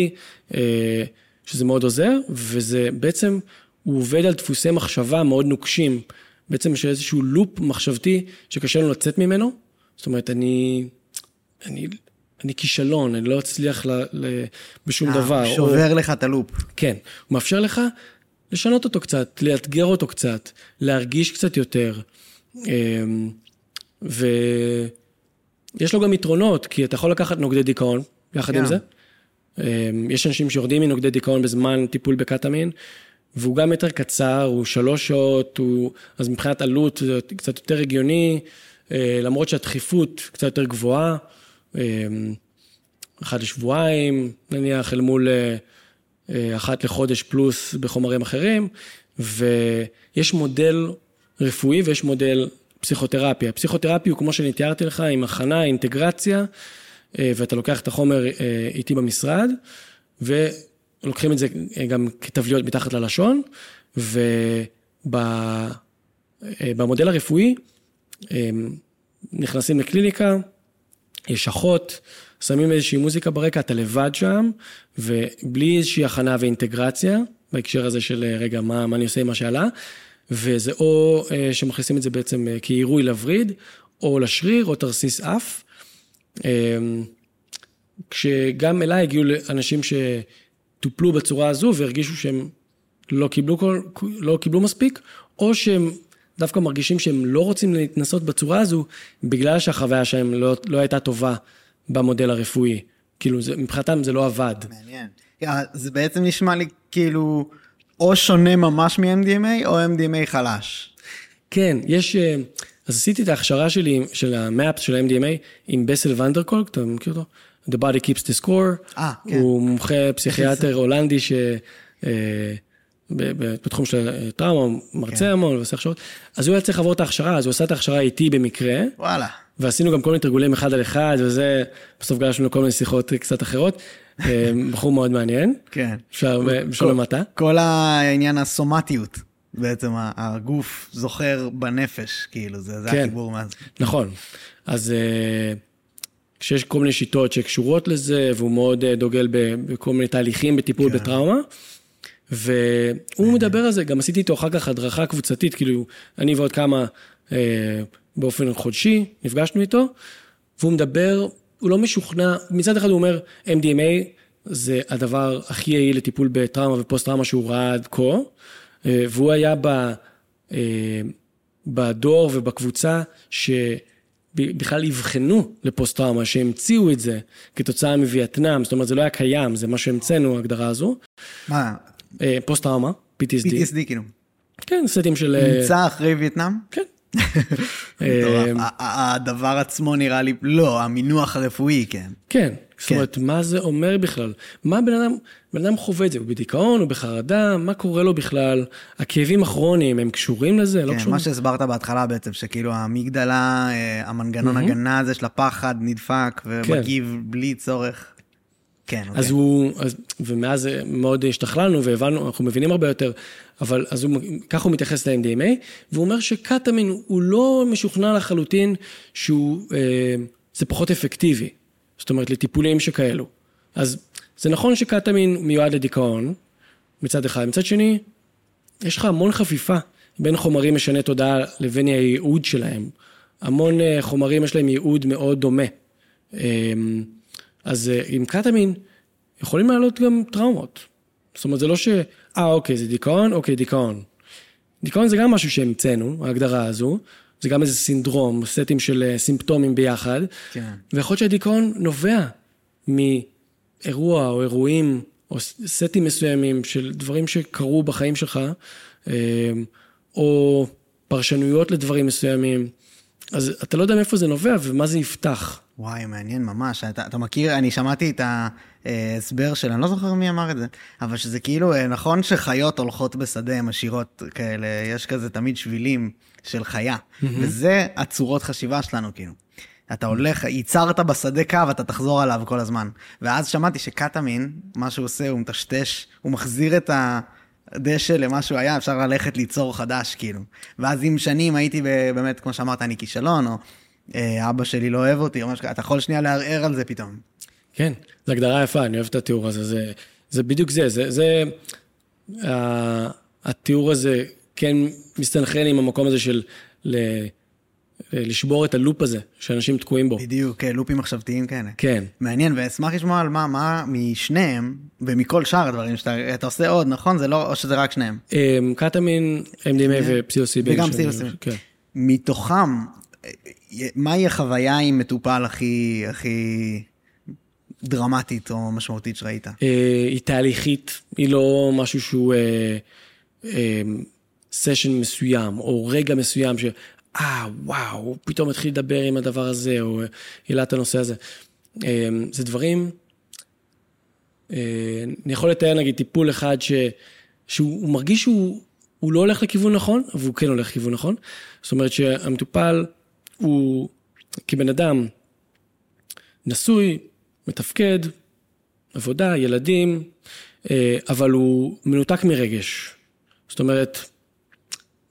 אה, שזה מאוד עוזר, וזה בעצם, הוא עובד על דפוסי מחשבה מאוד נוקשים, בעצם יש איזשהו לופ מחשבתי שקשה לנו לצאת ממנו, זאת אומרת, אני, אני, אני כישלון, אני לא אצליח ל, ל, בשום אה, דבר. שובר או... לך את הלופ. כן, הוא מאפשר לך לשנות אותו קצת, לאתגר אותו קצת, להרגיש קצת יותר. אמ, ויש לו גם יתרונות, כי אתה יכול לקחת נוגדי דיכאון, יחד yeah. עם כן. זה. אמ, יש אנשים שיורדים מנוגדי דיכאון בזמן טיפול בקטמין, והוא גם יותר קצר, הוא שלוש שעות, הוא... אז מבחינת עלות זה קצת יותר הגיוני, אה, למרות שהדחיפות קצת יותר גבוהה, אמ, אחת לשבועיים, נניח, אל מול אה, אה, אחת לחודש פלוס בחומרים אחרים, ויש מודל רפואי ויש מודל פסיכותרפיה. פסיכותרפיה הוא כמו שאני תיארתי לך, עם הכנה, אינטגרציה, ואתה לוקח את החומר איתי במשרד, ולוקחים את זה גם כתבליות מתחת ללשון, ובמודל הרפואי נכנסים לקליניקה, יש אחות, שמים איזושהי מוזיקה ברקע, אתה לבד שם, ובלי איזושהי הכנה ואינטגרציה, בהקשר הזה של רגע, מה, מה אני עושה עם מה שעלה, וזה או אה, שמכניסים את זה בעצם אה, כעירוי לווריד, או לשריר, או תרסיס אף. אמ, כשגם אליי הגיעו אנשים שטופלו בצורה הזו והרגישו שהם לא קיבלו, כל, לא קיבלו מספיק, או שהם דווקא מרגישים שהם לא רוצים להתנסות בצורה הזו, בגלל שהחוויה שלהם לא, לא הייתה טובה במודל הרפואי. כאילו, מבחינתם זה לא עבד. מעניין. זה בעצם נשמע לי כאילו או שונה ממש מ-MDMA או MDMA חלש. כן, יש... אה, אז עשיתי את ההכשרה שלי, של המאפ של ה-MDMA, עם בסל ונדרקולק, אתה מכיר אותו? The Body Keeps the Score. אה, כן. הוא מומחה פסיכיאטר הולנדי ש... אה, בתחום של אה, טראומה, מרצה כן. המון ועושה הכשרות, אז הוא היה צריך לעבור את ההכשרה, אז הוא עשה את ההכשרה איתי במקרה. וואלה. ועשינו גם כל מיני תרגולים אחד על אחד, וזה, בסוף גלשנו לכל מיני שיחות קצת אחרות. אה, בחור מאוד מעניין. כן. בשביל למטה. כל העניין הסומטיות, בעצם הגוף זוכר בנפש, כאילו, זה, זה כן. החיבור מאז. נכון. אז אה, כשיש כל מיני שיטות שקשורות לזה, והוא מאוד דוגל בכל מיני תהליכים בטיפול כן. בטראומה. והוא מדבר על זה, גם עשיתי איתו אחר כך הדרכה קבוצתית, כאילו, אני ועוד כמה אה, באופן חודשי, נפגשנו איתו, והוא מדבר, הוא לא משוכנע, מצד אחד הוא אומר, MDMA זה הדבר הכי יעיל לטיפול בטראומה ופוסט-טראומה שהוא ראה עד כה, אה, והוא היה ב, אה, בדור ובקבוצה ש... בכלל אבחנו לפוסט-טראומה, שהמציאו את זה כתוצאה מווייטנאם, זאת אומרת, זה לא היה קיים, זה מה שהמצאנו, ההגדרה הזו. מה, אה, פוסט-טראומה, PTSD. PTSD כאילו. כן, סטים של... נמצא אחרי וייטנאם? כן. אה, הדבר עצמו נראה לי, לא, המינוח הרפואי, כן. כן, זאת כן. אומרת, מה זה אומר בכלל? מה בן אדם, בן אדם חווה את זה? הוא בדיכאון, הוא בחרדה, מה קורה לו בכלל? הכאבים הכרוניים, הם קשורים לזה? לא כן, מה שהסברת בהתחלה בעצם, שכאילו המגדלה, המנגנון הגנה הזה של הפחד נדפק כן. ומגיב בלי צורך. כן, אוקיי. אז הוא, אז, ומאז מאוד השתכללנו והבנו, אנחנו מבינים הרבה יותר, אבל אז הוא, ככה הוא מתייחס ל-MDMA, והוא אומר שקטמין הוא לא משוכנע לחלוטין שהוא, אה, זה פחות אפקטיבי, זאת אומרת לטיפולים שכאלו. אז זה נכון שקטמין מיועד לדיכאון, מצד אחד, מצד שני, יש לך המון חפיפה בין חומרים משני תודעה לבין הייעוד שלהם. המון אה, חומרים יש להם ייעוד מאוד דומה. אה, אז אה, עם קטמין יכולים לעלות גם טראומות. זאת אומרת, זה לא ש... אה, אוקיי, זה דיכאון? אוקיי, דיכאון. דיכאון זה גם משהו שהמצאנו, ההגדרה הזו. זה גם איזה סינדרום, סטים של אה, סימפטומים ביחד. כן. ויכול להיות שהדיכאון נובע מאירוע או אירועים או סטים מסוימים של דברים שקרו בחיים שלך, אה, או פרשנויות לדברים מסוימים. אז אתה לא יודע מאיפה זה נובע ומה זה יפתח. וואי, מעניין ממש. אתה, אתה מכיר, אני שמעתי את ההסבר של, אני לא זוכר מי אמר את זה, אבל שזה כאילו, אה, נכון שחיות הולכות בשדה, הן עשירות כאלה, יש כזה תמיד שבילים של חיה, mm-hmm. וזה הצורות חשיבה שלנו, כאילו. אתה הולך, ייצרת בשדה קו, אתה תחזור עליו כל הזמן. ואז שמעתי שקטמין, מה שהוא עושה, הוא מטשטש, הוא מחזיר את הדשא למה שהוא היה, אפשר ללכת ליצור חדש, כאילו. ואז עם שנים הייתי באמת, כמו שאמרת, אני כישלון, או אה, אבא שלי לא אוהב אותי, או משהו כזה, אתה יכול שנייה לערער על זה פתאום. כן, זו הגדרה יפה, אני אוהב את התיאור הזה, זה, זה בדיוק זה, זה, זה, uh, התיאור הזה כן מסתנכרן עם המקום הזה של ל, לשבור את הלופ הזה, שאנשים תקועים בו. בדיוק, כן, לופים מחשבתיים כאלה. כן. מעניין, ואשמח לשמוע על מה, מה משניהם, ומכל שאר הדברים שאתה עושה עוד, נכון? זה לא, או שזה רק שניהם? Um, קטמין, MDMA ופסילוסיבין. וגם פסילוסיבין. כן. מתוכם, מהי החוויה עם מטופל הכי, הכי דרמטית או משמעותית שראית? Uh, היא תהליכית, היא לא משהו שהוא סשן uh, uh, מסוים, או רגע מסוים, ש... אה, וואו, הוא פתאום התחיל לדבר עם הדבר הזה, או העלה את הנושא הזה. זה דברים, אני יכול לתאר נגיד טיפול אחד ש, שהוא מרגיש שהוא לא הולך לכיוון נכון, אבל הוא כן הולך לכיוון נכון. זאת אומרת שהמטופל הוא כבן אדם נשוי, מתפקד, עבודה, ילדים, אבל הוא מנותק מרגש. זאת אומרת,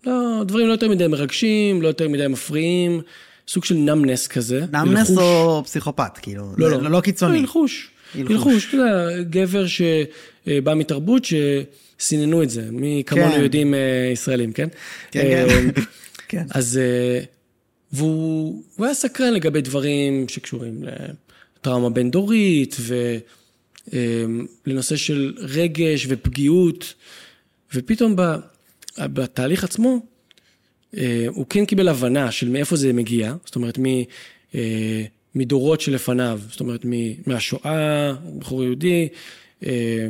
לא, דברים לא יותר מדי מרגשים, לא יותר מדי מפריעים, סוג של נאמנס כזה. נאמנס או פסיכופת, כאילו, לא, לא, לא, לא קיצוני. לא, ילחוש. ילחוש, אתה יודע, גבר שבא מתרבות שסיננו את זה, מי כמונו כן. יודעים ישראלים, כן? כן, כן. כן. אז, והוא היה סקרן לגבי דברים שקשורים לטראומה בין-דורית, ולנושא של רגש ופגיעות, ופתאום ב... בתהליך עצמו, אה, הוא כן קיבל הבנה של מאיפה זה מגיע, זאת אומרת, מ, אה, מדורות שלפניו, זאת אומרת, מהשואה, בחור יהודי, אה,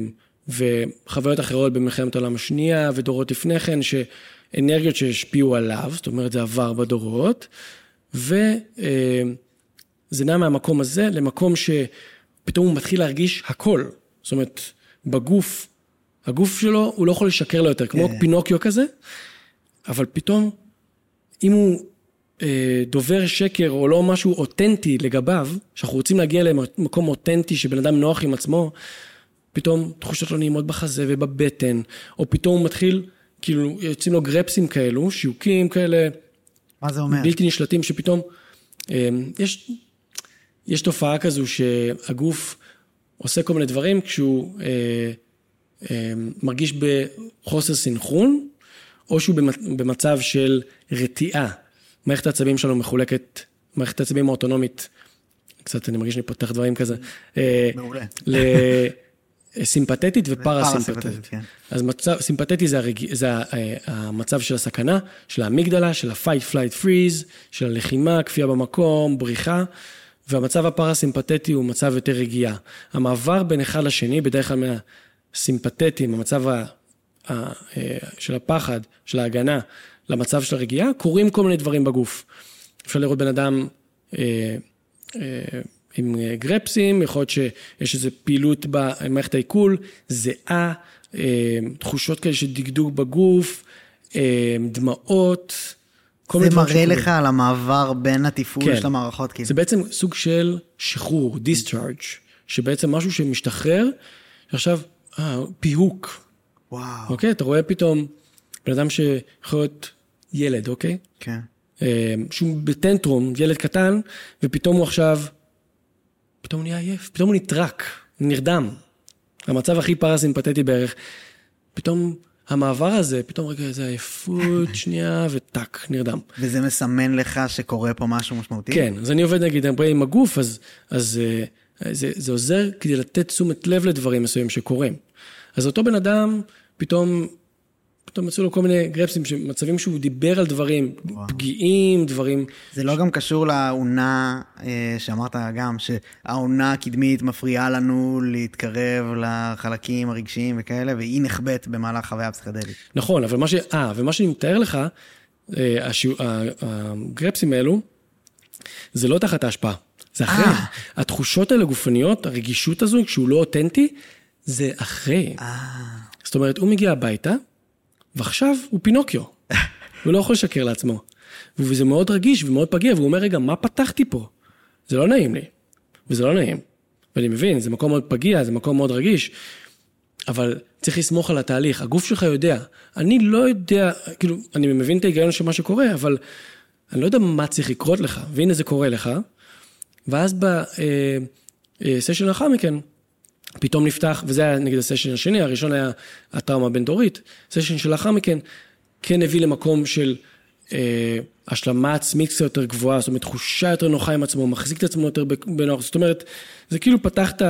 וחוויות אחרות במלחמת העולם השנייה, ודורות לפני כן, שאנרגיות שהשפיעו עליו, זאת אומרת, זה עבר בדורות, וזה נע מהמקום הזה למקום שפתאום הוא מתחיל להרגיש הכל. זאת אומרת, בגוף הגוף שלו, הוא לא יכול לשקר לו יותר, כמו כן. פינוקיו כזה, אבל פתאום, אם הוא אה, דובר שקר או לא משהו אותנטי לגביו, שאנחנו רוצים להגיע למקום אותנטי שבן אדם נוח עם עצמו, פתאום תחושות לא נעימות בחזה ובבטן, או פתאום הוא מתחיל, כאילו, יוצאים לו גרפסים כאלו, שיוקים כאלה. מה זה אומר? בלתי נשלטים, שפתאום, אה, יש, יש תופעה כזו שהגוף עושה כל מיני דברים כשהוא... אה, מרגיש בחוסר סינכרון, או שהוא במצב של רתיעה. מערכת העצבים שלנו מחולקת, מערכת העצבים האוטונומית, קצת אני מרגיש שאני פותח דברים כזה. אה, מעולה. לסימפתטית ופרסימפטית. כן. אז מצב, סימפתטי זה, הרג... זה אה, המצב של הסכנה, של האמיגדלה, של ה-fight, flight, freeze, של הלחימה, כפייה במקום, בריחה. והמצב הפרסימפטי הוא מצב יותר רגיעה. המעבר בין אחד לשני, בדרך כלל מה... סימפתטיים, המצב ה, ה, אה, של הפחד, של ההגנה, למצב של הרגיעה, קורים כל מיני דברים בגוף. אפשר לראות בן אדם אה, אה, עם גרפסים, יכול להיות שיש איזו פעילות במערכת העיכול, זיעה, אה, תחושות כאלה של דקדוק בגוף, אה, דמעות. כל זה מראה לך על המעבר בין התפעול כן. של המערכות, כאילו. זה בעצם סוג של שחרור, discharge, שבעצם משהו שמשתחרר, עכשיו אה, פיהוק. וואו. אוקיי? אתה רואה פתאום בן אדם שיכול להיות ילד, אוקיי? כן. אה, שהוא בטנטרום, ילד קטן, ופתאום הוא עכשיו, פתאום הוא נהיה עייף, פתאום הוא נטרק, נרדם. המצב הכי פרסימפטי בערך. פתאום המעבר הזה, פתאום רגע איזה עייפות, שנייה, וטאק, נרדם. וזה מסמן לך שקורה פה משהו משמעותי? כן, אז אני עובד נגיד עם הגוף, אז, אז אה, זה, זה עוזר כדי לתת תשומת לב לדברים מסוימים שקורים. אז אותו בן אדם, פתאום, פתאום מצאו לו כל מיני גרפסים, מצבים שהוא דיבר על דברים וואו. פגיעים, דברים... זה לא גם קשור לאונה אה, שאמרת גם, שהאונה הקדמית מפריעה לנו להתקרב לחלקים הרגשיים וכאלה, והיא נחבאת במהלך חוויה פסיכדלית. נכון, אבל מה ש... אה, ומה שאני מתאר לך, אה, הגרפסים האלו, זה לא תחת ההשפעה. זה אחרי. אה. התחושות האלה גופניות, הרגישות הזו, כשהוא לא אותנטי, זה אחרי. אה. זאת אומרת, הוא מגיע הביתה, ועכשיו הוא פינוקיו. הוא לא יכול לשקר לעצמו. וזה מאוד רגיש ומאוד פגיע, והוא אומר, רגע, מה פתחתי פה? זה לא נעים לי, וזה לא נעים. ואני מבין, זה מקום מאוד פגיע, זה מקום מאוד רגיש, אבל צריך לסמוך על התהליך. הגוף שלך יודע. אני לא יודע, כאילו, אני מבין את ההיגיון של מה שקורה, אבל אני לא יודע מה צריך לקרות לך, והנה זה קורה לך, ואז בסשן לאחר מכן, פתאום נפתח, וזה היה נגיד הסשן השני, הראשון היה הטראומה הבין-דורית, סשן שלאחר מכן כן הביא למקום של אה, השלמה עצמית קצת יותר גבוהה, זאת אומרת תחושה יותר נוחה עם עצמו, מחזיק את עצמו יותר בנוח, זאת אומרת, זה כאילו פתחת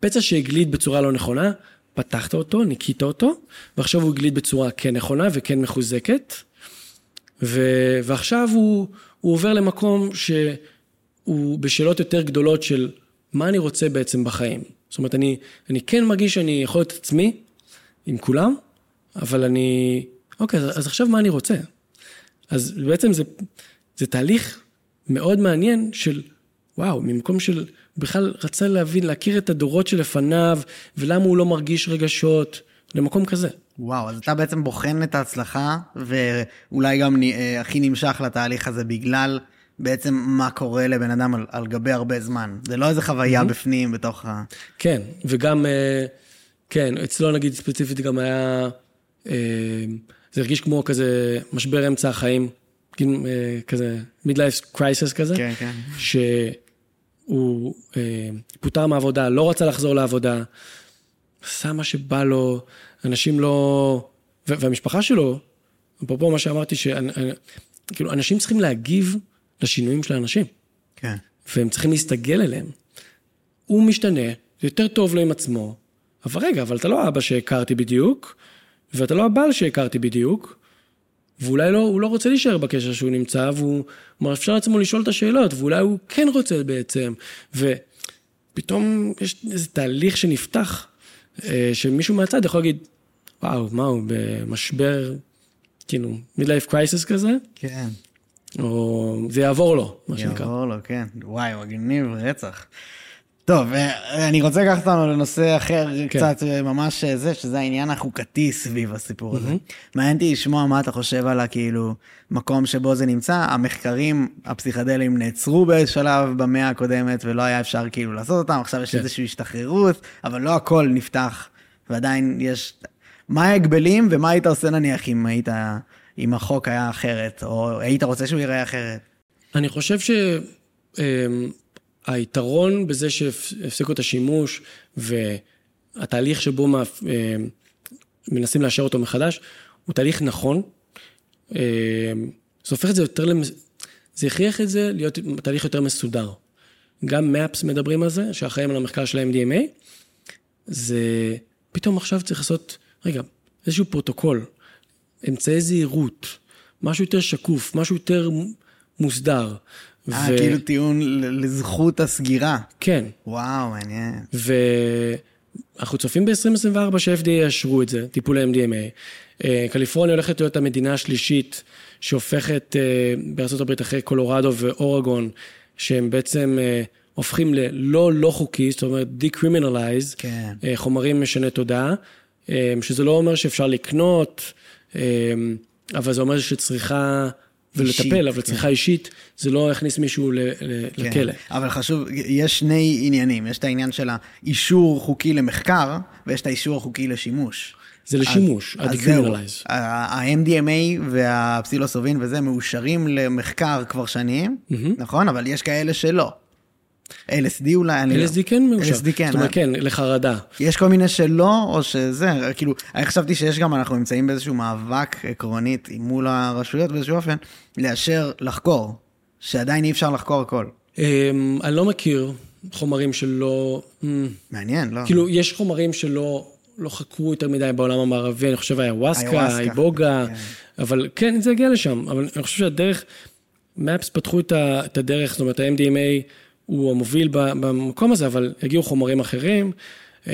פצע שהגליד בצורה לא נכונה, פתחת אותו, ניקית אותו, ועכשיו הוא הגליד בצורה כן נכונה וכן מחוזקת, ו, ועכשיו הוא, הוא עובר למקום שהוא בשאלות יותר גדולות של מה אני רוצה בעצם בחיים. זאת אומרת, אני, אני כן מרגיש שאני יכול להיות עצמי עם כולם, אבל אני, אוקיי, אז עכשיו מה אני רוצה? אז בעצם זה, זה תהליך מאוד מעניין של, וואו, ממקום של בכלל רצה להבין, להכיר את הדורות שלפניו, ולמה הוא לא מרגיש רגשות, למקום כזה. וואו, אז אתה בעצם בוחן את ההצלחה, ואולי גם אה, הכי נמשך לתהליך הזה בגלל בעצם מה קורה לבן אדם על, על גבי הרבה זמן. זה לא איזה חוויה mm-hmm. בפנים, בתוך ה... כן, וגם, אה, כן, אצלו נגיד ספציפית גם היה, אה, זה הרגיש כמו כזה משבר אמצע החיים, כזה midlife crisis כזה. כן, כן. שהוא פוטר מהעבודה, לא רצה לחזור לעבודה, עשה מה שבא לו, אנשים לא... והמשפחה שלו, אפרופו מה שאמרתי, שכאילו, אנשים צריכים להגיב לשינויים של האנשים. כן. והם צריכים להסתגל אליהם. הוא משתנה, זה יותר טוב לו עם עצמו, אבל רגע, אבל אתה לא האבא שהכרתי בדיוק, ואתה לא הבעל שהכרתי בדיוק, ואולי לא, הוא לא רוצה להישאר בקשר שהוא נמצא, והוא מאפשר לעצמו לשאול את השאלות, ואולי הוא כן רוצה בעצם, ופתאום יש איזה תהליך שנפתח, אה, שמישהו מהצד יכול להגיד, וואו, מה הוא במשבר, כאילו, midlife crisis כזה? כן. או זה יעבור לו, מה שנקרא. יעבור לו, כן. וואי, מגניב רצח. טוב, אה, אני רוצה לקחת אותנו לנושא אחר כן. קצת אה, ממש זה, שזה העניין החוקתי סביב הסיפור הזה. Mm-hmm. מעניין אותי לשמוע מה אתה חושב על הכאילו מקום שבו זה נמצא. המחקרים הפסיכדליים נעצרו בשלב במאה הקודמת ולא היה אפשר כאילו לעשות אותם, עכשיו יש כן. איזושהי השתחררות, אבל לא הכל נפתח ועדיין יש... מה ההגבלים ומה היית עושה נניח אם היית... אם החוק היה אחרת, או היית רוצה שהוא ייראה אחרת? אני חושב שהיתרון אמ, בזה שהפסיקו את השימוש והתהליך שבו אמ, מנסים לאשר אותו מחדש, הוא תהליך נכון. אמ, זה הופך את זה יותר, למס... זה הכריח את זה להיות תהליך יותר מסודר. גם מאפס מדברים על זה, שאחראים על המחקר של ה-MDMA. זה פתאום עכשיו צריך לעשות, רגע, איזשהו פרוטוקול. אמצעי זהירות, משהו יותר שקוף, משהו יותר מוסדר. אה, ו... כאילו טיעון לזכות הסגירה. כן. וואו, מעניין. ואנחנו צופים ב-2024 ש-FDA יאשרו את זה, טיפול MDMA. אה, קליפורניה הולכת להיות המדינה השלישית שהופכת אה, בארה"ב אחרי קולורדו ואורגון, שהם בעצם הופכים ללא לא חוקי, זאת אומרת decriminalize, כן. חומרים משני תודעה, שזה לא אומר שאפשר לקנות. אמ, אבל זה אומר שצריכה, ולטפל, אבל כן. צריכה אישית, זה לא יכניס מישהו ל, ל, כן. לכלא. אבל חשוב, יש שני עניינים, יש את העניין של האישור חוקי למחקר, ויש את האישור החוקי לשימוש. זה לשימוש, ה-decriminalize. ה-MDMA והפסילוסובין וזה מאושרים למחקר כבר שנים, mm-hmm. נכון? אבל יש כאלה שלא. LSD אולי, אני לא... LSD כן מאושר. LSD כן. זאת אומרת, כן, לחרדה. יש כל מיני שלא, או שזה, כאילו, אני חשבתי שיש גם, אנחנו נמצאים באיזשהו מאבק עקרונית מול הרשויות באיזשהו אופן, לאשר לחקור, שעדיין אי אפשר לחקור הכל. אמ, אני לא מכיר חומרים שלא... אמ, מעניין, לא? כאילו, יש חומרים שלא... לא חקרו יותר מדי בעולם המערבי, אני חושב איוואסקה, איבוגה, כן. אבל כן, זה הגיע לשם. אבל אני חושב שהדרך, מפס פתחו את הדרך, זאת אומרת, ה-MDMA הוא המוביל במקום הזה, אבל הגיעו חומרים אחרים. אמ,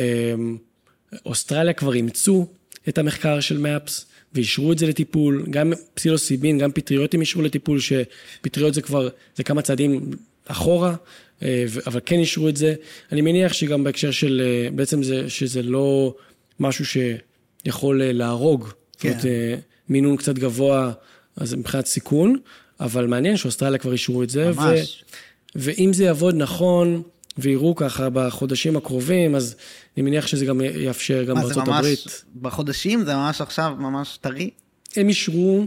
אוסטרליה כבר אימצו את המחקר של מאפס ואישרו את זה לטיפול, גם פסילוסיבין, גם פטריות אישרו לטיפול, שפטריות זה כבר, זה כמה צעדים אחורה, אה, אבל כן אישרו את זה. אני מניח שגם בהקשר של, אה, בעצם זה, שזה לא משהו שיכול אה, להרוג, כן. זאת אומרת, מינון קצת גבוה, אז מבחינת סיכון, אבל מעניין שאוסטרליה כבר אישרו את זה. ממש. ו... ואם זה יעבוד נכון, ויראו ככה בחודשים הקרובים, אז אני מניח שזה גם יאפשר גם בארצות ממש הברית. בחודשים? זה ממש עכשיו, ממש טרי? הם אישרו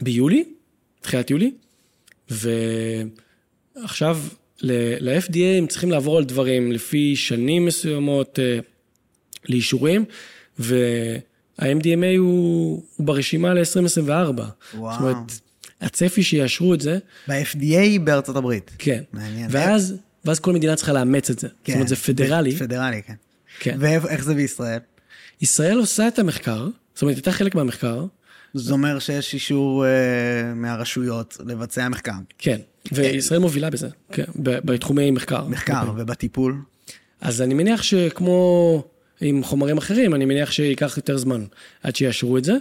ביולי, תחילת יולי, ועכשיו ל-FDA הם צריכים לעבור על דברים לפי שנים מסוימות אה, לאישורים, וה-MDMA הוא, הוא ברשימה ל-2024. וואו. זאת אומרת, הצפי שיאשרו את זה, ב-FDA בארצות הברית. כן. מעניין. ואז, ואז כל מדינה צריכה לאמץ את זה. כן. זאת אומרת, זה פדרלי. פדרלי, כן. כן. ואיך זה בישראל? ישראל עושה את המחקר, זאת אומרת, הייתה חלק מהמחקר, זה אומר שיש אישור אה, מהרשויות לבצע מחקר. כן, וישראל מובילה בזה, כן, בתחומי מחקר. מחקר ובטיפול. אז אני מניח שכמו עם חומרים אחרים, אני מניח שייקח יותר זמן עד שיאשרו את זה.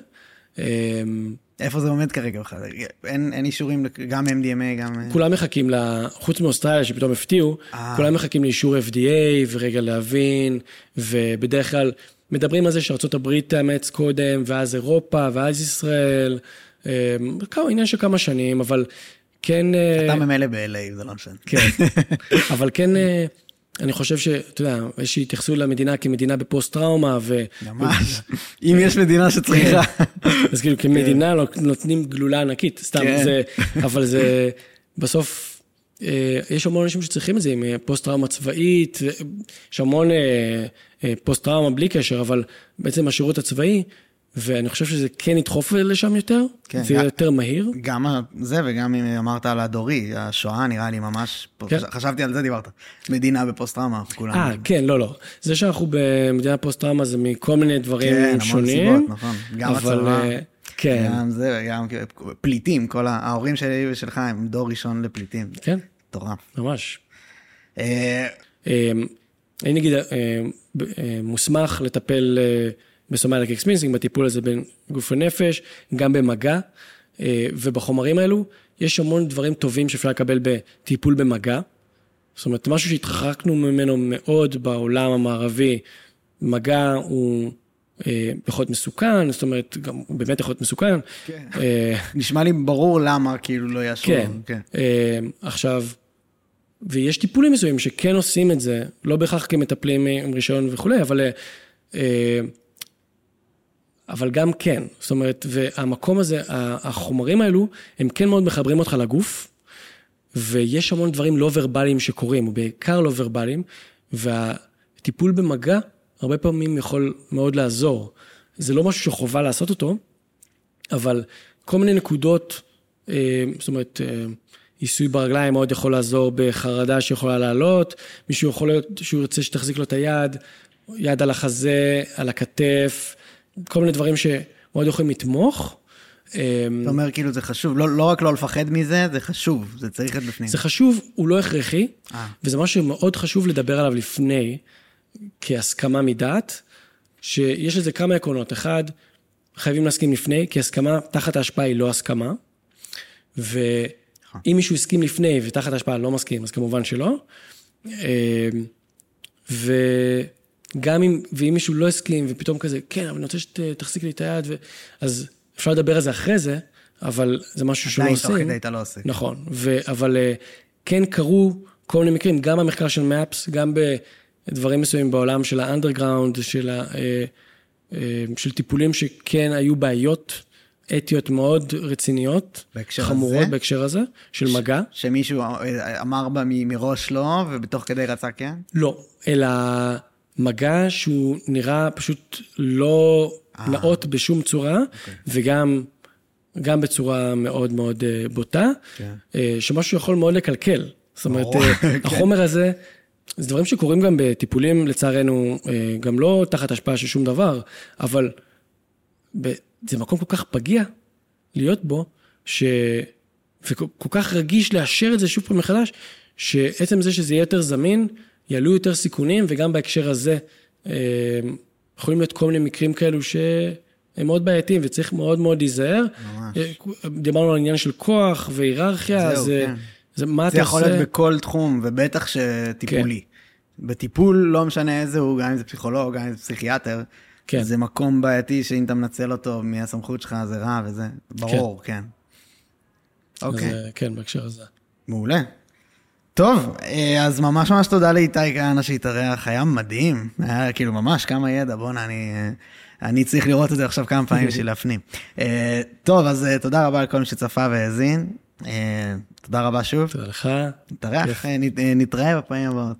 איפה זה עומד כרגע בכלל? אין, אין אישורים, גם MDMA, גם... אה, כולם מחכים, ל... חוץ מאוסטרליה שפתאום הפתיעו, אה. כולם מחכים לאישור FDA ורגע להבין, ובדרך כלל מדברים על זה שארה"ב תאמץ קודם, ואז אירופה, ואז ישראל. כמה, עניין של כמה שנים, אבל כן... אה, אתה ממילא ב-LA, זה לא משנה. כן, אבל כן, אה, אני חושב שאתה יודע, יש שיתייחסו למדינה כמדינה בפוסט-טראומה, ו... ממש. אם יש מדינה שצריכה. אז כאילו כמדינה לא- נותנים גלולה ענקית, סתם, כן. זה, אבל זה, בסוף, אה, יש המון אנשים שצריכים את זה עם אה, פוסט-טראומה צבאית, אה, יש המון פוסט-טראומה בלי קשר, אבל בעצם השירות הצבאי, ואני חושב שזה כן ידחוף לשם יותר, כן, זה יהיה יותר מהיר. גם זה וגם אם אמרת על הדורי, השואה נראה לי ממש, כן. חש- חשבתי על זה דיברת. מדינה בפוסט-טראומה, כולנו. אה, כן, לא, לא. זה שאנחנו במדינה פוסט-טראומה זה מכל מיני דברים כן, המון שונים. סיבות, נכון. גם אבל, הצבא, אה, כן, גם זה, גם פליטים, כל ההורים שלי ושלך הם דור ראשון לפליטים. כן, מטורף. ממש. אה, אמ, אני נגיד אה, אה, מוסמך לטפל ב Somatic Experiencing, בטיפול הזה בין גוף ונפש, גם במגע, אה, ובחומרים האלו יש המון דברים טובים שאפשר לקבל בטיפול במגע. זאת אומרת, משהו שהתרחקנו ממנו מאוד בעולם המערבי, מגע הוא אה, להיות מסוכן, זאת אומרת, גם הוא באמת יכול להיות מסוכן. כן. אה, נשמע לי ברור למה כאילו לא יאשרו. כן. אה, עכשיו, ויש טיפולים מסוימים שכן עושים את זה, לא בהכרח כמטפלים עם רישיון וכולי, אבל, אה, אבל גם כן. זאת אומרת, והמקום הזה, החומרים האלו, הם כן מאוד מחברים אותך לגוף, ויש המון דברים לא ורבליים שקורים, ובעיקר לא ורבליים, והטיפול במגע הרבה פעמים יכול מאוד לעזור. זה לא משהו שחובה לעשות אותו, אבל כל מיני נקודות, אה, זאת אומרת, אה, עיסוי ברגליים מאוד יכול לעזור בחרדה שיכולה לעלות, מישהו יכול להיות שהוא ירצה שתחזיק לו את היד, יד על החזה, על הכתף, כל מיני דברים שמאוד יכולים לתמוך. אה, אתה אומר כאילו זה חשוב, לא, לא רק לא לפחד מזה, זה חשוב, זה צריך להיות בפנים. זה חשוב, הוא לא הכרחי, אה. וזה משהו שמאוד חשוב לדבר עליו לפני, כהסכמה מדעת, שיש לזה כמה עקרונות. אחד, חייבים להסכים לפני, כי הסכמה תחת ההשפעה היא לא הסכמה, ואם מישהו הסכים לפני ותחת ההשפעה לא מסכים, אז כמובן שלא. אה, וגם אם, ואם מישהו לא הסכים ופתאום כזה, כן, אבל אני רוצה שתחזיק לי את היד, ו... אז אפשר לדבר על זה אחרי זה, אבל זה משהו שלא עדיין עושים. תוך כדי אתה לא עושה. נכון, ו, אבל אה, כן קרו כל מיני מקרים, גם במחקר של מפס, גם בדברים מסוימים בעולם של האנדרגראונד, של, ה, אה, אה, של טיפולים שכן היו בעיות אתיות מאוד רציניות, בהקשר חמורות הזה? בהקשר הזה, של מגע. שמישהו אמר בה מראש לא, ובתוך כדי רצה כן? לא, אלא מגע שהוא נראה פשוט לא אה. נאות בשום צורה, אוקיי. וגם גם בצורה מאוד מאוד אה, בוטה, כן. אה, שמשהו יכול מאוד לקלקל. זאת אומרת, כן. החומר הזה, זה דברים שקורים גם בטיפולים, לצערנו, גם לא תחת השפעה של שום דבר, אבל זה מקום כל כך פגיע להיות בו, ש... וכל כל כך רגיש לאשר את זה שוב פעם מחדש, שעצם זה שזה יהיה יותר זמין, יעלו יותר סיכונים, וגם בהקשר הזה, אה, יכולים להיות כל מיני מקרים כאלו שהם מאוד בעייתיים, וצריך מאוד מאוד להיזהר. ממש. אה, דיברנו על עניין של כוח והיררכיה, זהו, זה, כן. זה מה זה אתה יכול עושה. להיות בכל תחום, ובטח שטיפולי. בטיפול, לא משנה איזה הוא, גם אם זה פסיכולוג, גם אם זה פסיכיאטר, כן. זה מקום בעייתי שאם אתה מנצל אותו מהסמכות שלך זה רע וזה, ברור, כן. אז, אוקיי, אה, כן, בהקשר הזה. מעולה. טוב, אה, אז ממש ממש תודה לאיתי כהנא שהתארח, היה מדהים, היה כאילו ממש כמה ידע, בואנה, אני, אה, אני צריך לראות את זה עכשיו כמה פעמים בשביל להפנים. אה, טוב, אז תודה רבה לכל מי שצפה והאזין, תודה רבה שוב. תודה לך. נתארח, נתראה בפעמים הבאות.